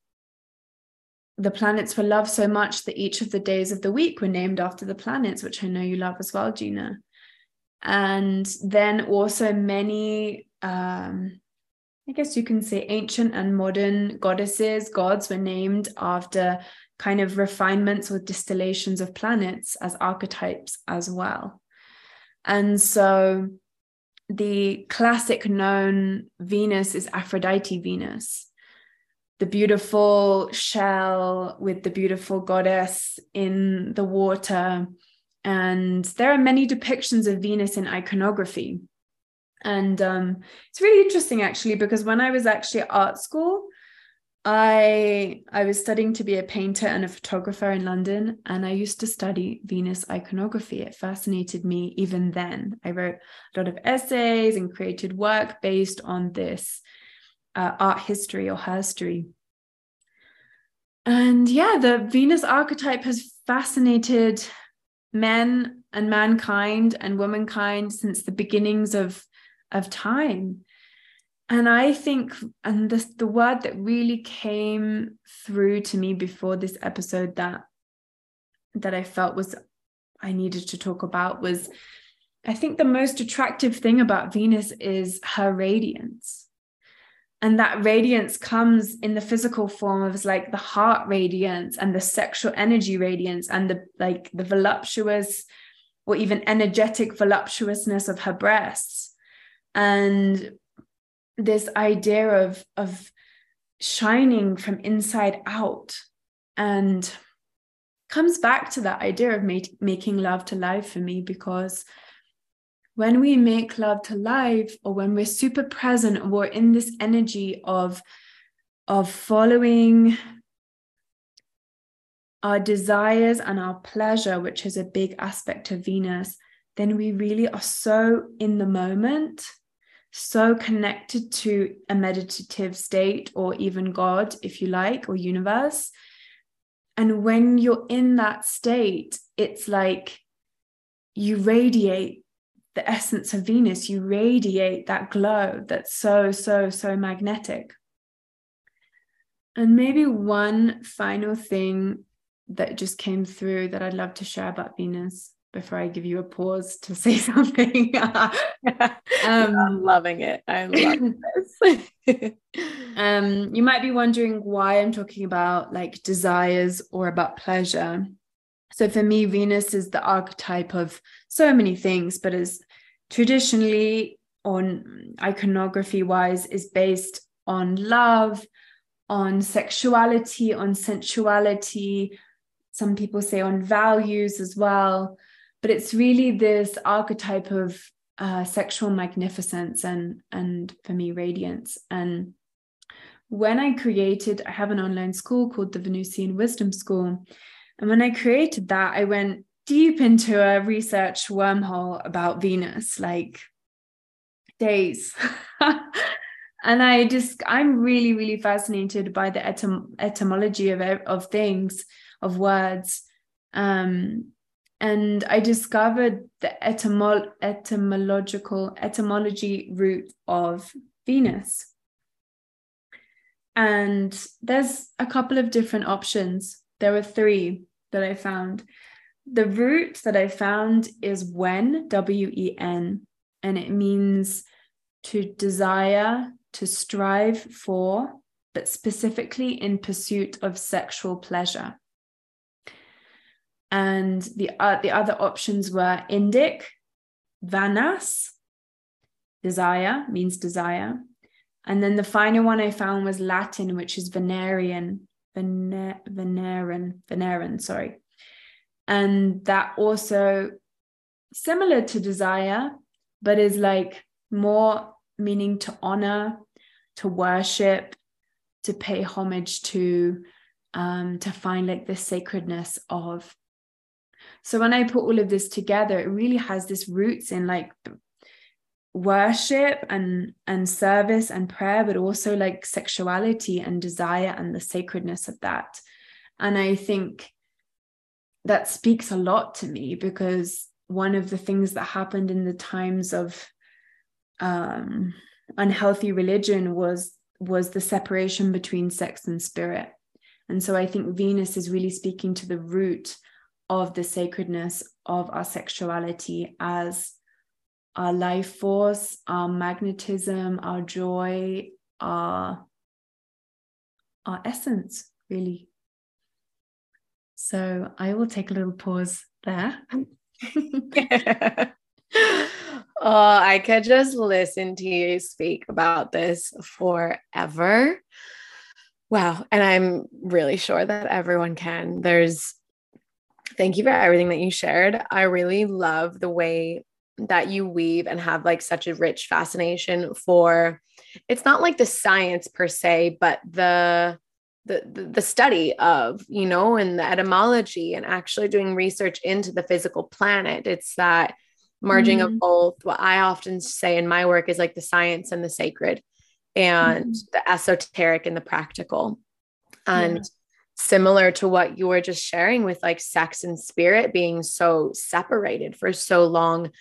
the planets were loved so much that each of the days of the week were named after the planets, which I know you love as well, Gina. And then also many, um, I guess you can say ancient and modern goddesses, gods were named after kind of refinements or distillations of planets as archetypes as well. And so the classic known Venus is Aphrodite Venus, the beautiful shell with the beautiful goddess in the water. And there are many depictions of Venus in iconography. And um, it's really interesting, actually, because when I was actually at art school, I I was studying to be a painter and a photographer in London, and I used to study Venus iconography. It fascinated me even then. I wrote a lot of essays and created work based on this uh, art history or herstory. And yeah, the Venus archetype has fascinated men and mankind and womankind since the beginnings of of time and I think, and this the word that really came through to me before this episode that that I felt was I needed to talk about was I think the most attractive thing about Venus is her radiance. And that radiance comes in the physical form of like the heart radiance and the sexual energy radiance and the like the voluptuous or even energetic voluptuousness of her breasts. And this idea of of shining from inside out and comes back to that idea of make, making love to life for me because when we make love to life or when we're super present we're in this energy of of following our desires and our pleasure which is a big aspect of venus then we really are so in the moment so connected to a meditative state or even God, if you like, or universe. And when you're in that state, it's like you radiate the essence of Venus, you radiate that glow that's so, so, so magnetic. And maybe one final thing that just came through that I'd love to share about Venus before I give you a pause to say something. um, I'm loving it. I love this. um, you might be wondering why I'm talking about like desires or about pleasure. So for me, Venus is the archetype of so many things, but is traditionally on iconography wise is based on love, on sexuality, on sensuality. Some people say on values as well. But it's really this archetype of uh, sexual magnificence and, and for me, radiance. And when I created, I have an online school called the Venusian Wisdom School. And when I created that, I went deep into a research wormhole about Venus, like days. and I just I'm really really fascinated by the etym- etymology of of things of words um, and I discovered the etymo- etymological etymology root of Venus. And there's a couple of different options. There were three that I found. The root that I found is when W E N and it means to desire to strive for, but specifically in pursuit of sexual pleasure. And the, uh, the other options were Indic, Vanas, desire means desire. And then the final one I found was Latin, which is Venerian, Vener- Veneran, Veneran, sorry. And that also similar to desire, but is like more meaning to honor, to worship, to pay homage to, um, to find like the sacredness of. So when I put all of this together, it really has this roots in like worship and and service and prayer but also like sexuality and desire and the sacredness of that. And i think that speaks a lot to me because one of the things that happened in the times of um, unhealthy religion was was the separation between sex and spirit. And so i think venus is really speaking to the root of the sacredness of our sexuality as our life force our magnetism our joy our our essence really so i will take a little pause there oh, I could just listen to you speak about this forever. Wow. And I'm really sure that everyone can. There's, thank you for everything that you shared. I really love the way that you weave and have like such a rich fascination for it's not like the science per se but the the the study of you know and the etymology and actually doing research into the physical planet it's that merging mm-hmm. of both what i often say in my work is like the science and the sacred and mm-hmm. the esoteric and the practical and yeah. Similar to what you were just sharing with like sex and spirit being so separated for so long.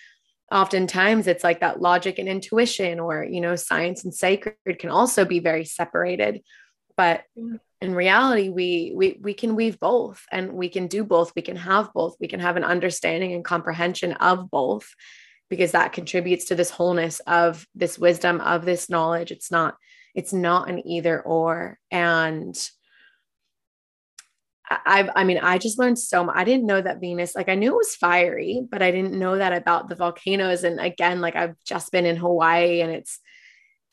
Oftentimes it's like that logic and intuition or you know science and sacred can also be very separated. But in reality we we we can weave both and we can do both. We can have both. We can have an understanding and comprehension of both because that contributes to this wholeness of this wisdom of this knowledge. It's not it's not an either or. And I, I mean, I just learned so much. I didn't know that Venus, like I knew it was fiery, but I didn't know that about the volcanoes. And again, like I've just been in Hawaii and it's,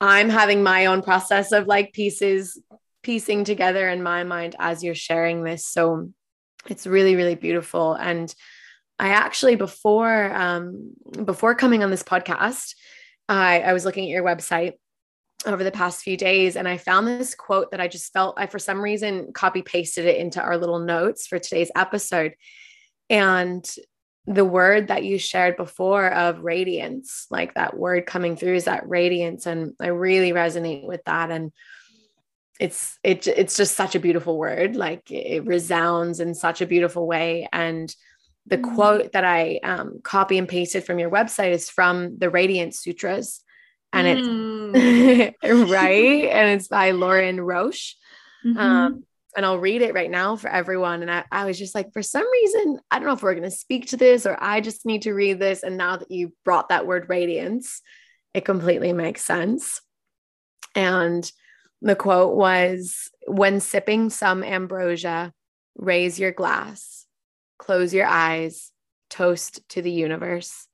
I'm having my own process of like pieces piecing together in my mind as you're sharing this. So it's really, really beautiful. And I actually before um, before coming on this podcast, I, I was looking at your website over the past few days and I found this quote that I just felt I for some reason copy pasted it into our little notes for today's episode. And the word that you shared before of radiance, like that word coming through is that radiance. And I really resonate with that. And it's it, it's just such a beautiful word like it resounds in such a beautiful way and the mm. quote that i um, copy and pasted from your website is from the radiant sutras and mm. it's right and it's by Lorin Roche mm-hmm. um, and I'll read it right now for everyone. And I, I was just like, for some reason, I don't know if we're going to speak to this or I just need to read this. And now that you brought that word radiance, it completely makes sense. And the quote was When sipping some ambrosia, raise your glass, close your eyes, toast to the universe.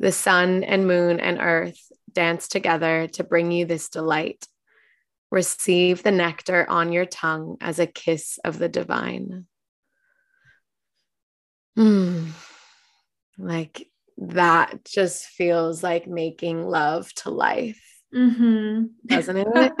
The sun and moon and earth dance together to bring you this delight. Receive the nectar on your tongue as a kiss of the divine. Mm. Like that just feels like making love to life, mm-hmm. doesn't it?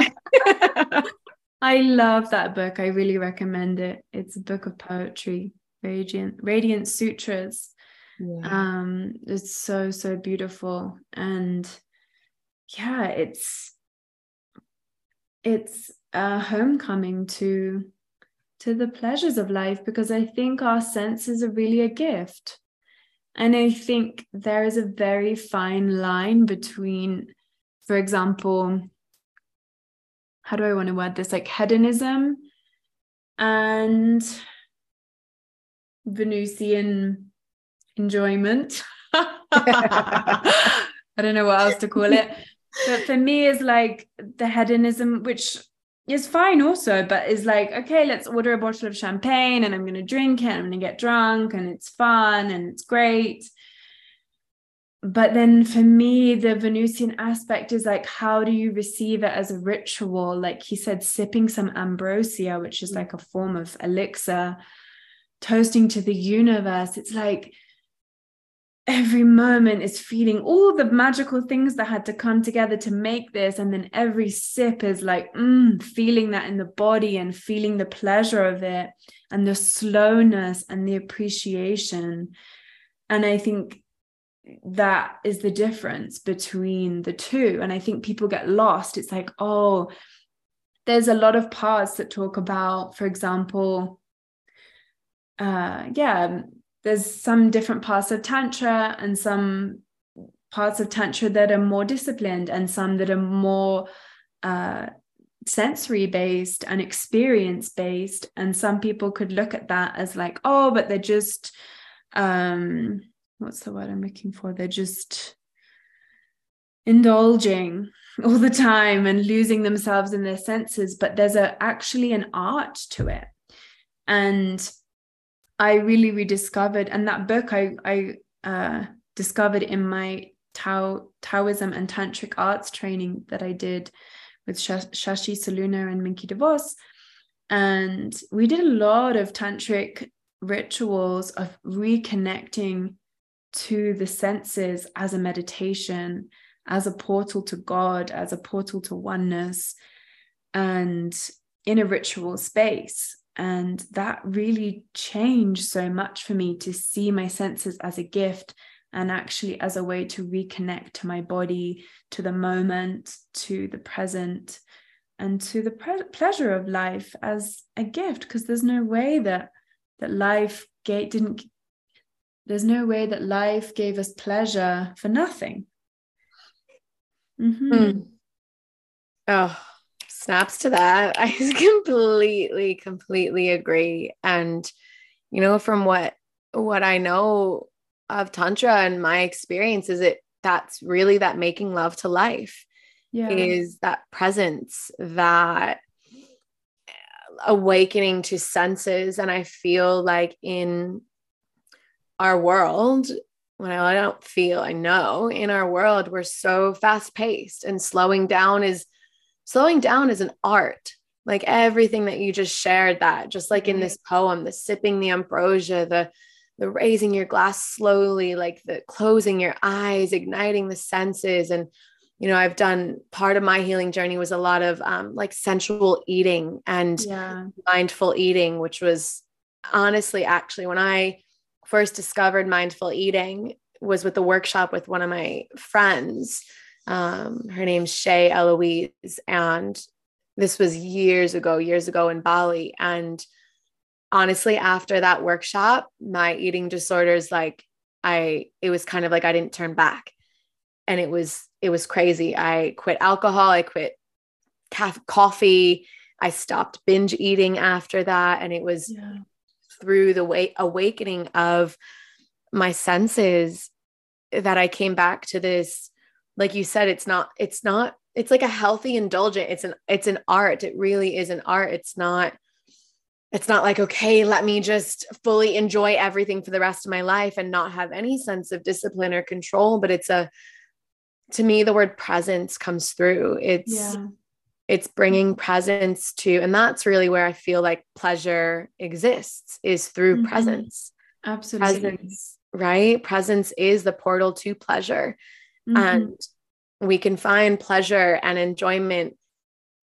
I love that book. I really recommend it. It's a book of poetry, Radiant, Radiant Sutras. Yeah. Um, it's so, so beautiful. And yeah, it's it's a homecoming to to the pleasures of life because I think our senses are really a gift. And I think there is a very fine line between, for example, how do I want to word this? Like hedonism and Venusian enjoyment. I don't know what else to call it. But for me, is like the hedonism, which is fine also, but is like, okay, let's order a bottle of champagne and I'm going to drink it. I'm going to get drunk and it's fun and it's great. But then for me, the Venusian aspect is like, how do you receive it as a ritual? Like he said, sipping some ambrosia, which is like a form of elixir, toasting to the universe. It's like, every moment is feeling all the magical things that had to come together to make this. And then every sip is like mm, feeling that in the body and feeling the pleasure of it and the slowness and the appreciation. And i think that is the difference between the two. And i think people get lost. It's like oh there's a lot of parts that talk about for example uh yeah there's some different parts of tantra and some parts of tantra that are more disciplined and some that are more uh, sensory based and experience based. And some people could look at that as like oh but they're just um what's the word i'm looking for? They're just indulging all the time and losing themselves in their senses but there's a actually an art to it. And I really rediscovered, and that book I I uh, discovered in my Tao Taoism and Tantric arts training that I did with Shashi Solluna and Minke de Vos, and we did a lot of tantric rituals of reconnecting to the senses as a meditation, as a portal to God, as a portal to oneness, and in a ritual space. And that really changed so much for me to see my senses as a gift and actually as a way to reconnect to my body, to the moment, to the present, and to the pre- pleasure of life as a gift. Because there's no way that that life gave, didn't. There's no way that life gave us pleasure for nothing. Mm-hmm. Mm. Oh, snaps to that. I completely, completely agree. And, you know, from what what I know of Tantra and my experience is it that's really that making love to life yeah. is that presence, that awakening to senses. And I feel like in our world, when I don't feel, I know in our world, we're so fast paced and slowing down is slowing down is an art. Like everything that you just shared that just like in this poem the sipping the ambrosia the the raising your glass slowly like the closing your eyes igniting the senses. And you know i've done part of my healing journey was a lot of um, like sensual eating and yeah. mindful eating which was honestly actually when i first discovered mindful eating was with the workshop with one of my friends um, her name's Shay Eloise. And this was years ago, years ago in Bali. And honestly, after that workshop, my eating disorders, like I, it was kind of like I didn't turn back. And it was, it was crazy. I quit alcohol, I quit ca- coffee, I stopped binge eating after that. And it was yeah. through the way awakening of my senses that I came back to this. Like you said, it's not, it's not, it's like a healthy indulgent. It's an, it's an art. It really is an art. It's not, it's not like, okay, let me just fully enjoy everything for the rest of my life and not have any sense of discipline or control. But it's a, to me, the word presence comes through. It's, yeah. it's bringing presence to, and that's really where I feel like pleasure exists is through mm-hmm. presence. Absolutely. Presence, right? Presence is the portal to pleasure. Mm-hmm. And we can find pleasure and enjoyment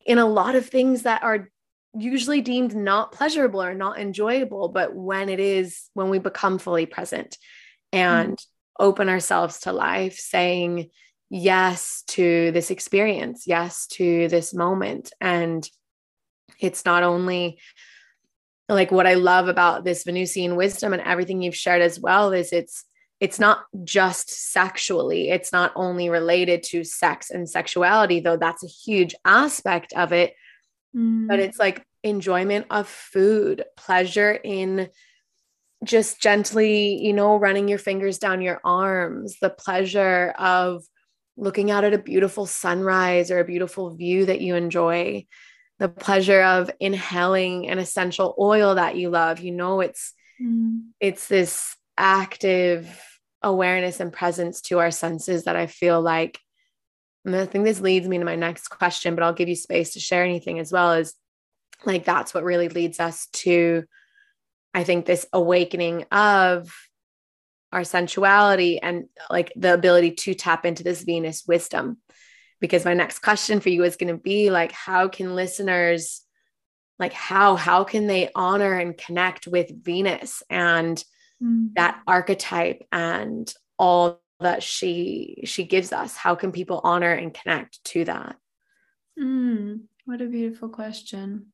in a lot of things that are usually deemed not pleasurable or not enjoyable but when it is when we become fully present and mm. open ourselves to life saying yes to this experience yes to this moment and it's not only like what i love about this venusian wisdom and everything you've shared as well is it's it's not just sexually it's not only related to sex and sexuality though that's a huge aspect of it mm. but it's like enjoyment of food, pleasure in just gently, you know, running your fingers down your arms, the pleasure of looking out at a beautiful sunrise or a beautiful view that you enjoy, the pleasure of inhaling an essential oil that you love. You know, it's mm. it's this active awareness and presence to our senses that I feel like and I think this leads me to my next question, but I'll give you space to share anything as well is like that's what really leads us to, I think, this awakening of our sensuality and like the ability to tap into this Venus wisdom. Because my next question for you is going to be like, how can listeners, like, how, how can they honor and connect with Venus and mm. that archetype and all that she she gives us. How can people honor and connect to that? Mm, what a beautiful question.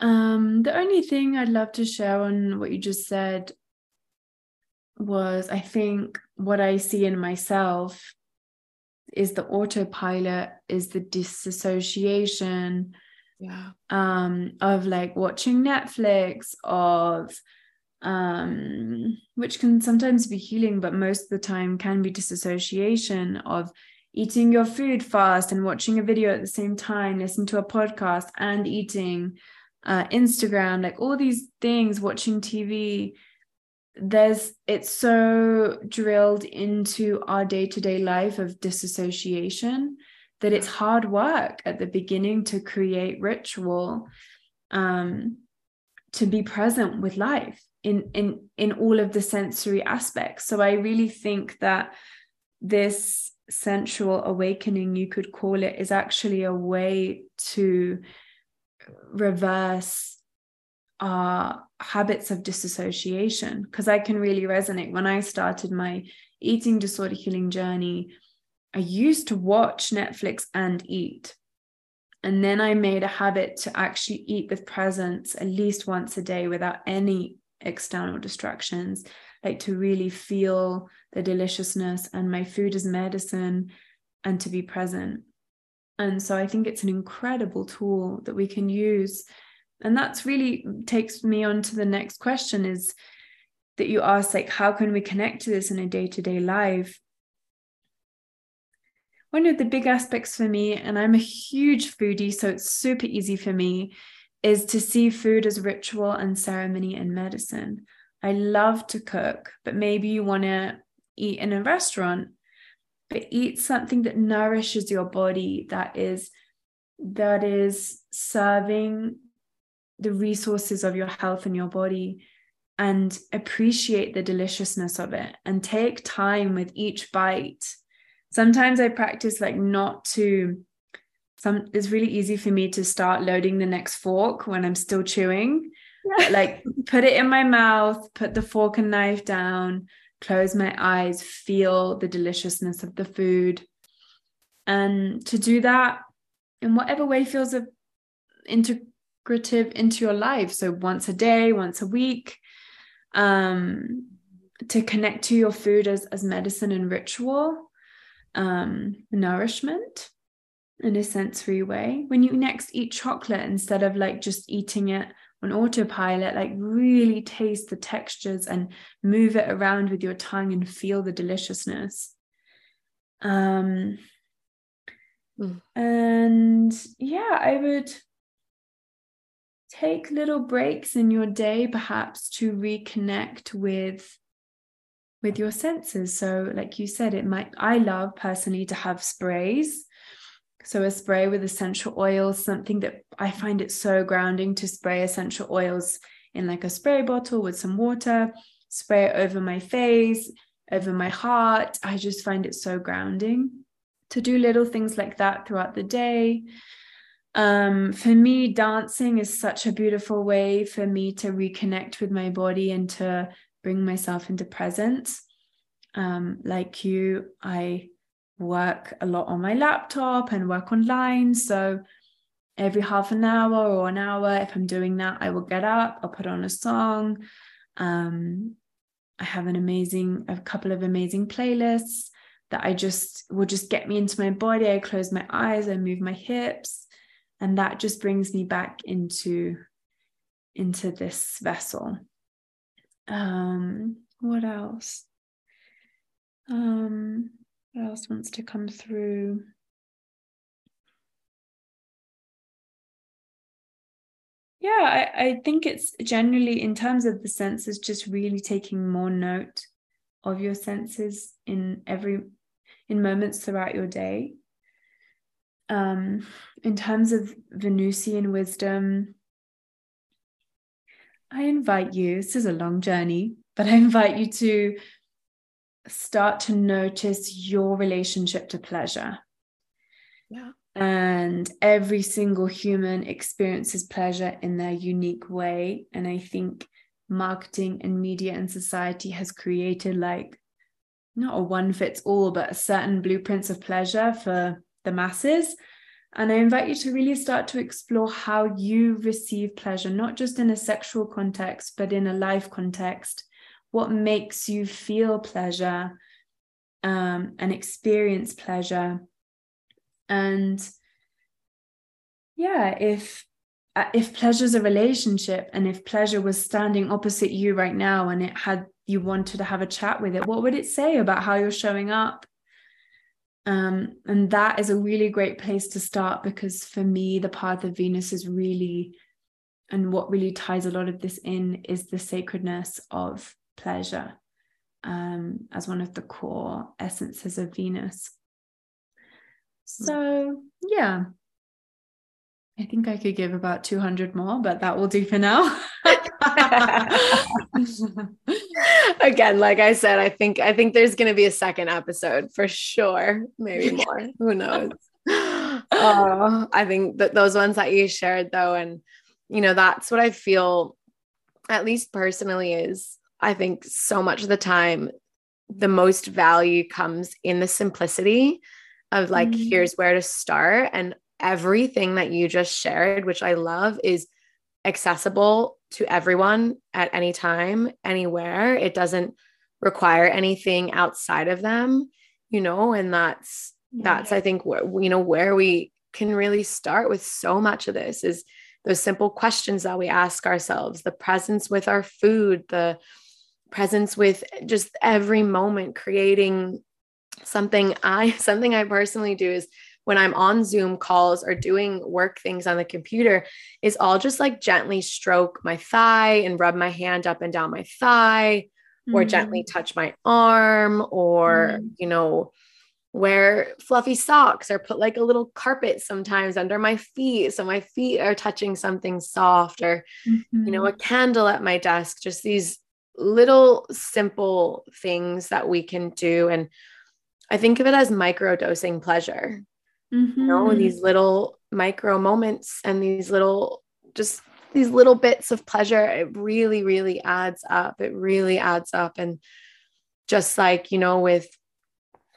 Um the only thing i'd love to share on what you just said was i think what i see in myself is the autopilot is the disassociation yeah. um of like watching netflix of um, which can sometimes be healing, but most of the time can be disassociation of eating your food fast and watching a video at the same time, listen to a podcast and eating, uh, Instagram, like all these things, watching TV. There's it's so drilled into our day to day life of disassociation that it's hard work at the beginning to create ritual, um, to be present with life in in in all of the sensory aspects. So i really think that this sensual awakening you could call it is actually a way to reverse our habits of disassociation. Because i can really resonate. When i started my eating disorder healing journey i used to watch netflix and eat. And then I made a habit to actually eat with presence at least once a day without any external distractions, like to really feel the deliciousness and my food is medicine and to be present. And so I think it's an incredible tool that we can use. And that's really takes me on to the next question is that you ask like how can we connect to this in a day-to-day life one of the big aspects for me and i'm a huge foodie so it's super easy for me is to see food as ritual and ceremony and medicine. I love to cook, but maybe you want to eat in a restaurant, but eat something that nourishes your body that is that is serving the resources of your health and your body and appreciate the deliciousness of it and take time with each bite. Sometimes I practice like not to some it's really easy for me to start loading the next fork when I'm still chewing. like put it in my mouth, put the fork and knife down, close my eyes, feel the deliciousness of the food. And to do that in whatever way feels a, integrative into your life. So once a day, once a week, um, to connect to your food as, as medicine and ritual, um, nourishment in a sensory way. When you next eat chocolate, instead of like just eating it on autopilot, like really taste the textures and move it around with your tongue and feel the deliciousness. Um, mm. And yeah, I would take little breaks in your day perhaps to reconnect with with your senses so like you said it might i love personally to have sprays so a spray with essential oils something that i find it so grounding to spray essential oils in like a spray bottle with some water spray it over my face over my heart i just find it so grounding to do little things like that throughout the day um, for me, dancing is such a beautiful way for me to reconnect with my body and to bring myself into presence. Um, like you, I work a lot on my laptop and work online. So every half an hour or an hour, if I'm doing that, I will get up, I'll put on a song. Um, I have an amazing, a couple of amazing playlists that I just will just get me into my body. I close my eyes, I move my hips and that just brings me back into into this vessel um what else um what else wants to come through? Yeah I, I think it's generally in terms of the senses just really taking more note of your senses in every in moments throughout your day. Um, in terms of Venusian wisdom, I invite you, this is a long journey, but I invite you to start to notice your relationship to pleasure. Yeah. And every single human experiences pleasure in their unique way. And I think marketing and media and society has created like not a one fits all, but a certain blueprints of pleasure for the masses. And I invite you to really start to explore how you receive pleasure, not just in a sexual context, but in a life context. What makes you feel pleasure um, and experience pleasure? And yeah, if uh, if pleasure is a relationship and if pleasure was standing opposite you right now and it had you wanted to have a chat with it, what would it say about how you're showing up? Um, and that is a really great place to start because for me, the path of Venus is really, and what really ties a lot of this in is the sacredness of pleasure um, as one of the core essences of Venus. So, yeah, I think I could give about 200 more, but that will do for now. Again, like I said, I think I think there's going to be a second episode for sure, maybe more. Who knows? oh, I think that those ones that you shared though and you know, that's what I feel at least personally is I think so much of the time the most value comes in the simplicity of like mm-hmm. here's where to start and everything that you just shared which I love is accessible to everyone at any time, anywhere. It doesn't require anything outside of them, you know, and that's yeah. that's I think where you know where we can really start with so much of this is those simple questions that we ask ourselves, the presence with our food, the presence with just every moment creating something I something I personally do is when I'm on Zoom calls or doing work things on the computer is all just like gently stroke my thigh and rub my hand up and down my thigh mm-hmm. or gently mm. touch my arm or, mm-hmm. you know, wear fluffy socks or put like a little carpet sometimes under my feet so my feet are touching something soft or mm-hmm. you know a mm-hmm. candle at my desk just these little simple things that we can do and i think of it as micro dosing pleasure mm-hmm. you know mm-hmm. these little micro moments and these little just these little bits of pleasure it really really adds up it really adds up and just like you know with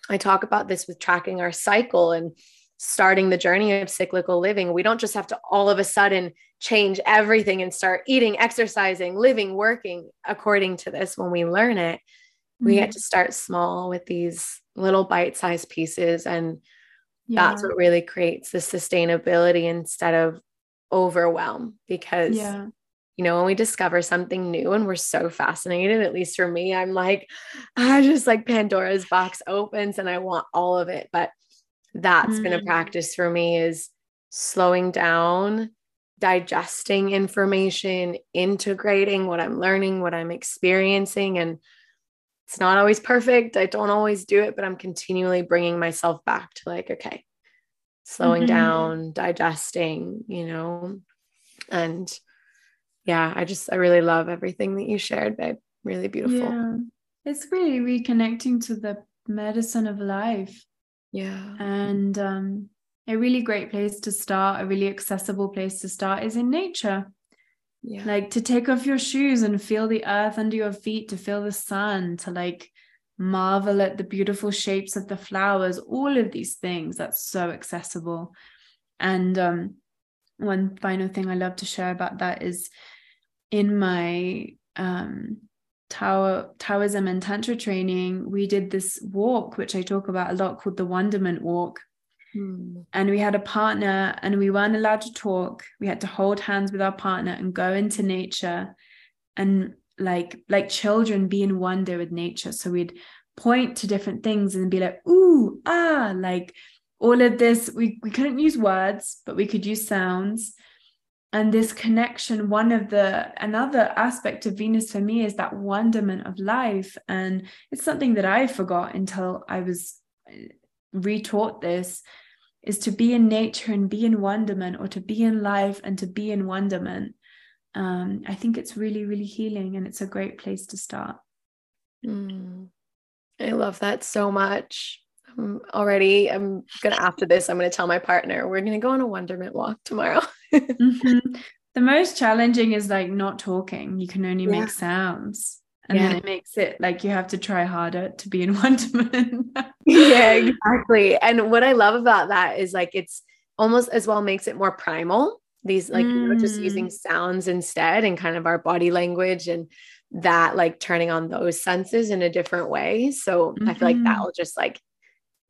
i talk about this with tracking our cycle and starting the journey of cyclical living we don't just have to all of a sudden change everything and start eating exercising living working according to this when we learn it mm-hmm. we get mm-hmm. to start small with these little bite-sized pieces and yeah. that's what really creates the sustainability instead of overwhelm because yeah you know, when we discover something new and we're so fascinated, at least for me, I'm like, I just like Pandora's box opens and I want all of it. But that's mm-hmm. been a mm. practice for me is slowing down, digesting information, integrating what I'm learning, what I'm experiencing. And it's not always perfect. I don't always do it, but I'm continually bringing myself back to like, okay, slowing mm-hmm. down, digesting, you know, and yeah, I just, I really love everything that you shared, babe. Really beautiful. Yeah. It's really reconnecting to the medicine of life. Yeah. And um, a really great place to start, a really accessible place to start is in nature. Yeah. Like to take off your shoes and feel the earth under your feet, to feel the sun, to like marvel at the beautiful shapes of the flowers, all of these things that's so accessible. And um, one final thing I love to share about that is in my um, Tao, Taoism and Tantra training, we did this walk, which I talk about a lot, called the Wonderment Walk. Hmm. And we had a partner, and we weren't allowed to talk. We had to hold hands with our partner and go into nature, and like like children, be in wonder with nature. So we'd point to different things and be like, "Ooh, ah!" Like all of this. We we couldn't use words, but we could use sounds and this connection one of the another aspect of venus for me is that wonderment of life and it's something that i forgot until i was uh, retaught this is to be in nature and be in wonderment or to be in life and to be in wonderment um, i think it's really really healing and it's a great place to start mm. i love that so much I'm already i'm gonna after this i'm gonna tell my partner we're gonna go on a wonderment walk tomorrow mm-hmm. the most challenging is like not talking you can only yeah. make sounds and yeah. then it makes it like you have to try harder to be in wonderment yeah exactly and what i love about that is like it's almost as well makes it more primal these like mm. you know, just using mm. sounds instead and kind of our body language and that like turning on those senses in a different way so mm-hmm. i feel like that mm-hmm. will just like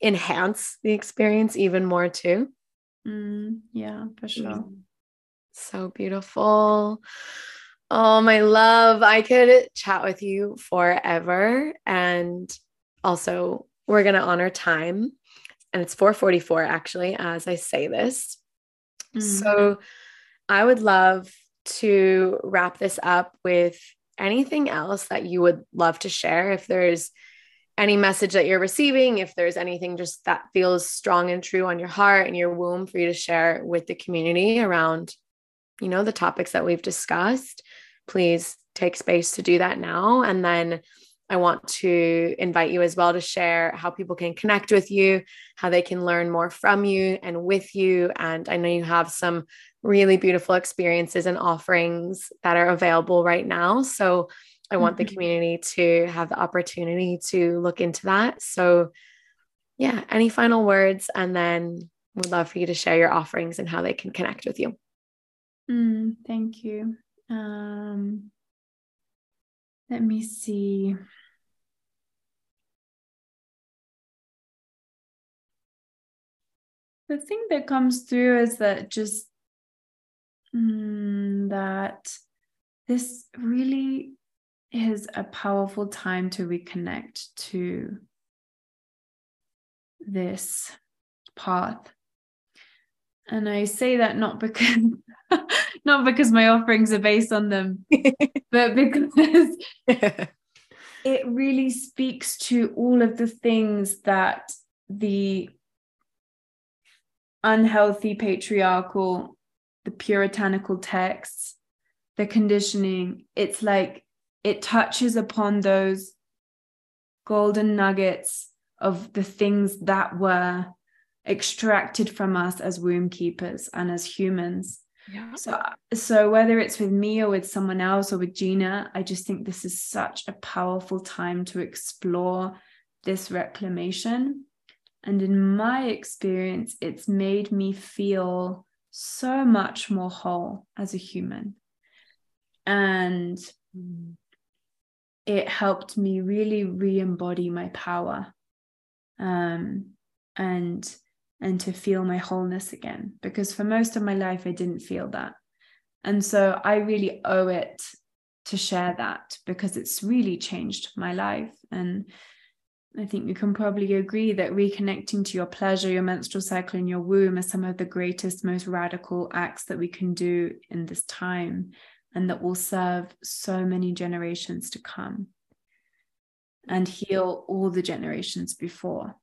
enhance the experience even more too. Mm, yeah, for sure. Mm. So beautiful. Oh, my love. I could chat with you forever. And also, we're going to honor time. And it's 444 actually, as I say this. Mm. So I would love to wrap this up with anything else that you would love to share. If there's any message that you're receiving, if there's anything just that feels strong and true on your heart and your womb for you to share with the community around, you know, the topics that we've discussed, please take space to do that now. And then I want to invite you as well to share how people can connect with you, how they can learn more from you and with you. And I know you have some really beautiful experiences and offerings that are available right now. So I want the mm-hmm. community to have the opportunity to look into that. So, yeah, any final words? And then would love for you to share your offerings and how they can connect with you. Mm, thank you. Um, let me see. The thing that comes through is that just mm, that this really is a powerful time to reconnect to this path. And I say that not because not because my offerings are based on them, but because it really speaks to all of the things that the unhealthy patriarchal, the puritanical texts, the conditioning, it's like it touches upon those golden nuggets of the things that were extracted from us as womb keepers and as humans. Yeah. So, so whether it's with me or with someone else or with Gina, I just think this is such a powerful time to explore this reclamation. And in my experience, it's made me feel so much more whole as a human. And it helped me really re-embody my power um, and and to feel my wholeness again. Because for most of my life, I didn't feel that. And so I really owe it to share that because it's really changed my life. And I think you can probably agree that reconnecting to your pleasure, your menstrual cycle, and your womb are some of the greatest, most radical acts that we can do in this time and that will serve so many generations to come and heal all the generations before.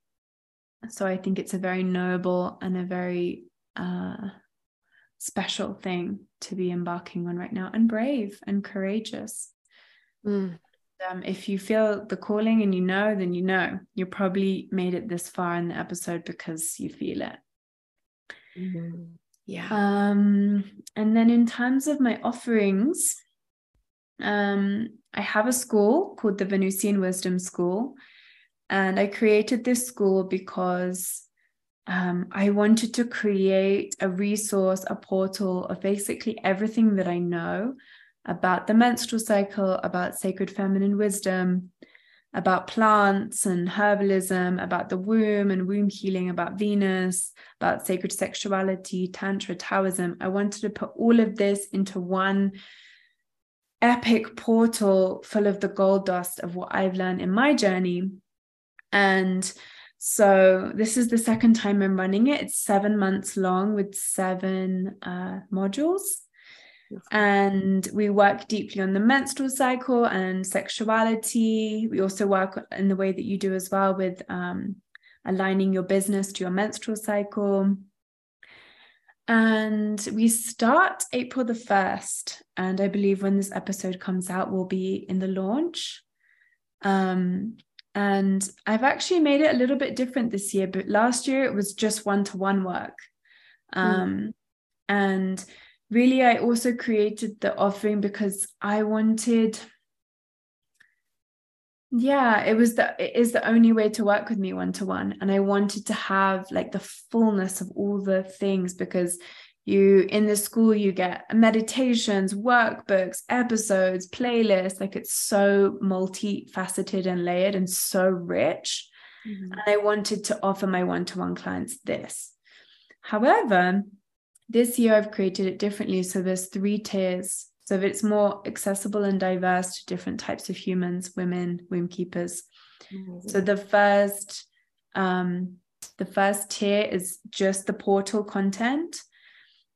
So I think it's a very noble and a very uh, special thing to be embarking on right now and brave and courageous. Mm. Um, if you feel the calling and you know, then you know you probably made it this far in the episode because you feel it. Mm-hmm. Yeah. Um, and then in terms of my offerings, um, I have a school called the Venusian Wisdom School. And I created this school because um, I wanted to create a resource, a portal of basically everything that I know about the menstrual cycle, about sacred feminine wisdom, about plants and herbalism, about the womb and womb healing, about Venus, about sacred sexuality, Tantra, Taoism. I wanted to put all of this into one epic portal full of the gold dust of what I've learned in my journey. And so this is the second time I'm running it. It's seven months long with seven uh, modules. And we work deeply on the menstrual cycle and sexuality. We also work in the way that you do as well with um, aligning your business to your menstrual cycle. And we start April the 1st. And I believe when this episode comes out, we'll be in the launch. Um, and I've actually made it a little bit different this year, but last year it was just one to one work. Hmm. Um, mm. And really, I also created the offering because I wanted, yeah, it was the it is the only way to work with me one to one. And I wanted to have like the fullness of all the things because you in the school you get meditations workbooks episodes playlists like it's so multifaceted and layered and so rich. Mm-hmm. and i wanted to offer my one-to-one clients this. However this year i've created it differently so there's three tiers. So it's more accessible and diverse to different types of humans women womb keepers. Mm-hmm. so the first um the first tier is just the portal content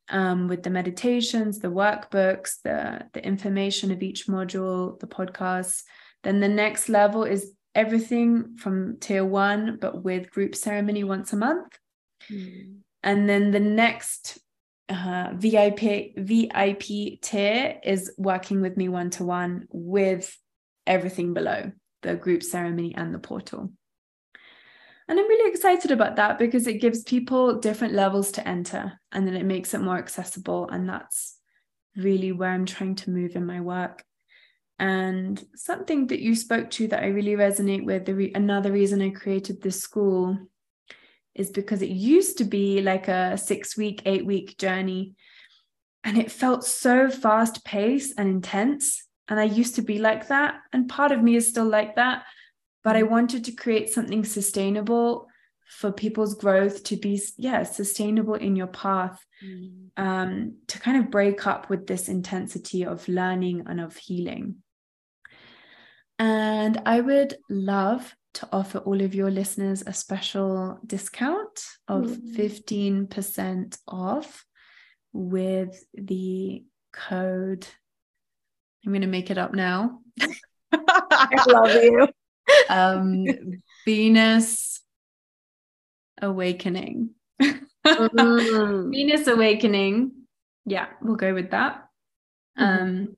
um, with the meditations, the workbooks, the, the information of each module, the podcasts. Then the next level is everything from tier one, but with group ceremony once a month. Mm. And then the next uh, VIP VIP tier is working with me one to one with everything below the group ceremony and the portal. And I'm really excited about that because it gives people different levels to enter and then it makes it more accessible. And that's really where I'm trying to move in my work. And something that you spoke to that I really resonate with, the re- another reason I created this school is because it used to be like a six week, eight week journey. And it felt so fast paced and intense. And I used to be like that. And part of me is still like that but I wanted to create something sustainable for people's growth to be yeah sustainable in your path mm. um, to kind of break up with this intensity of learning and of healing. And i would love to offer all of your listeners a special discount of mm. 15% off with the code. I'm going to make it up now. I love you um, Venus awakening. mm. Venus awakening. Yeah, we'll go with that. Mm-hmm. Um,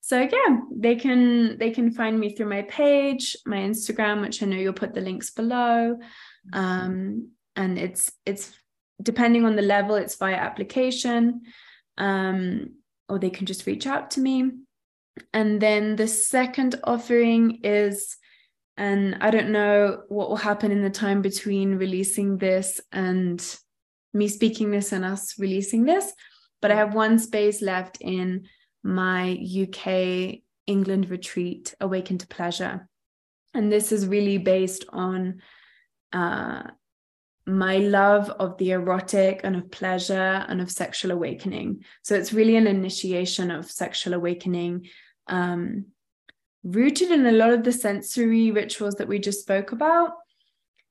so yeah, they can they can find me through my page, my Instagram, which I know you'll put the links below. Um, and it's it's depending on the level, it's via application. Um, or they can just reach out to me. And then the second offering is and I don't know what will happen in the time between releasing this and me speaking this and us releasing this. But I have one space left in my UK England retreat, Awaken to Pleasure. And this is really based on uh, my love of the erotic and of pleasure and of sexual awakening. So it's really an initiation of sexual awakening, um, rooted in a lot of the sensory rituals that we just spoke about.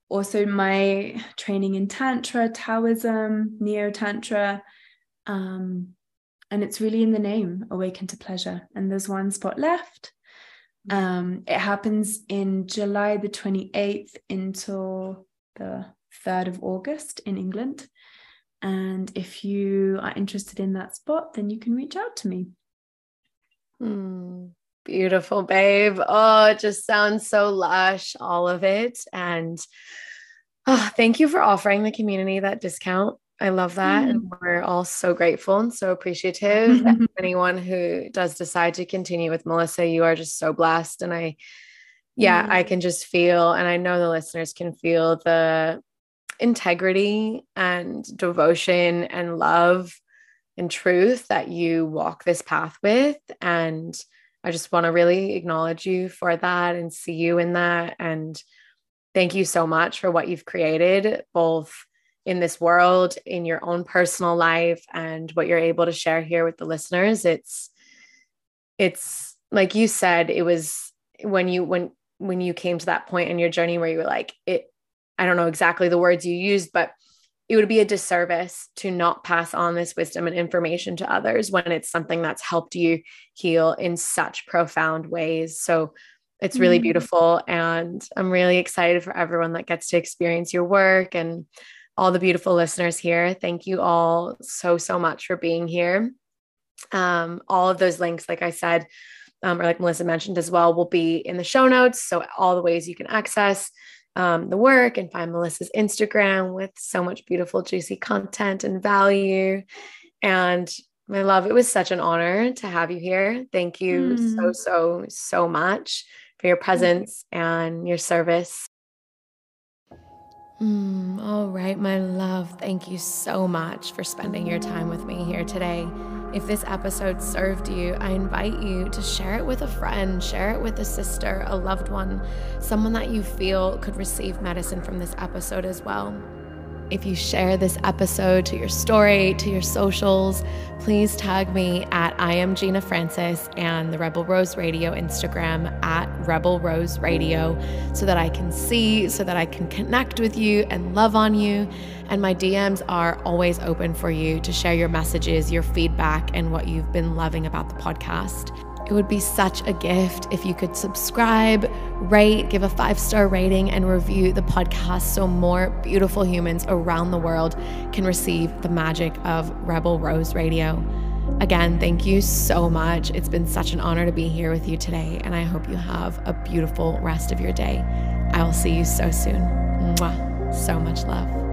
Also, my training in Tantra, Taoism, Neo Tantra. Um, and it's really in the name, Awaken to Pleasure. And there's one spot left. Um, it happens in July the 28th until the 3rd of August in England. And if you are interested in that spot, then you can reach out to me. Mm, beautiful, babe. Oh, it just sounds so lush, all of it. And oh, thank you for offering the community that discount. I love that. Mm. And we're all so grateful and so appreciative. Anyone who does decide to continue with Melissa, you are just so blessed. And I, yeah, mm. I can just feel, and I know the listeners can feel the integrity and devotion and love and truth that you walk this path with. And I just want to really acknowledge you for that and see you in that. And thank you so much for what you've created, both in this world, in your own personal life, and what you're able to share here with the listeners. It's, it's like you said, it was when you, when, when you came to that point in your journey where you were like, it, I don't know exactly the words you used, but it would be a disservice to not pass on this wisdom and information to others when it's something that's helped you heal in such profound ways. So it's really mm-hmm. beautiful. And I'm really excited for everyone that gets to experience your work and all the beautiful listeners here. Thank you all so, so much for being here. Um, all of those links, like I said, um, or like Melissa mentioned as well, will be in the show notes. So, all the ways you can access um, the work and find Melissa's Instagram with so much beautiful, juicy content and value. And my love, it was such an honor to have you here. Thank you mm. so, so, so much for your presence and your service. Mm, all right, my love. Thank you so much for spending your time with me here today. If this episode served you, I invite you to share it with a friend, share it with a sister, a loved one, someone that you feel could receive medicine from this episode as well. If you share this episode to your story, to your socials, please tag me at I am Gina Francis and the Rebel Rose Radio Instagram at Rebel Rose Radio so that I can see, so that I can connect with you and love on you. And my DMs are always open for you to share your messages, your feedback, and what you've been loving about the podcast. It would be such a gift if you could subscribe, rate, give a five star rating, and review the podcast so more beautiful humans around the world can receive the magic of Rebel Rose Radio. Again, thank you so much. It's been such an honor to be here with you today, and I hope you have a beautiful rest of your day. I will see you so soon. Mwah. So much love.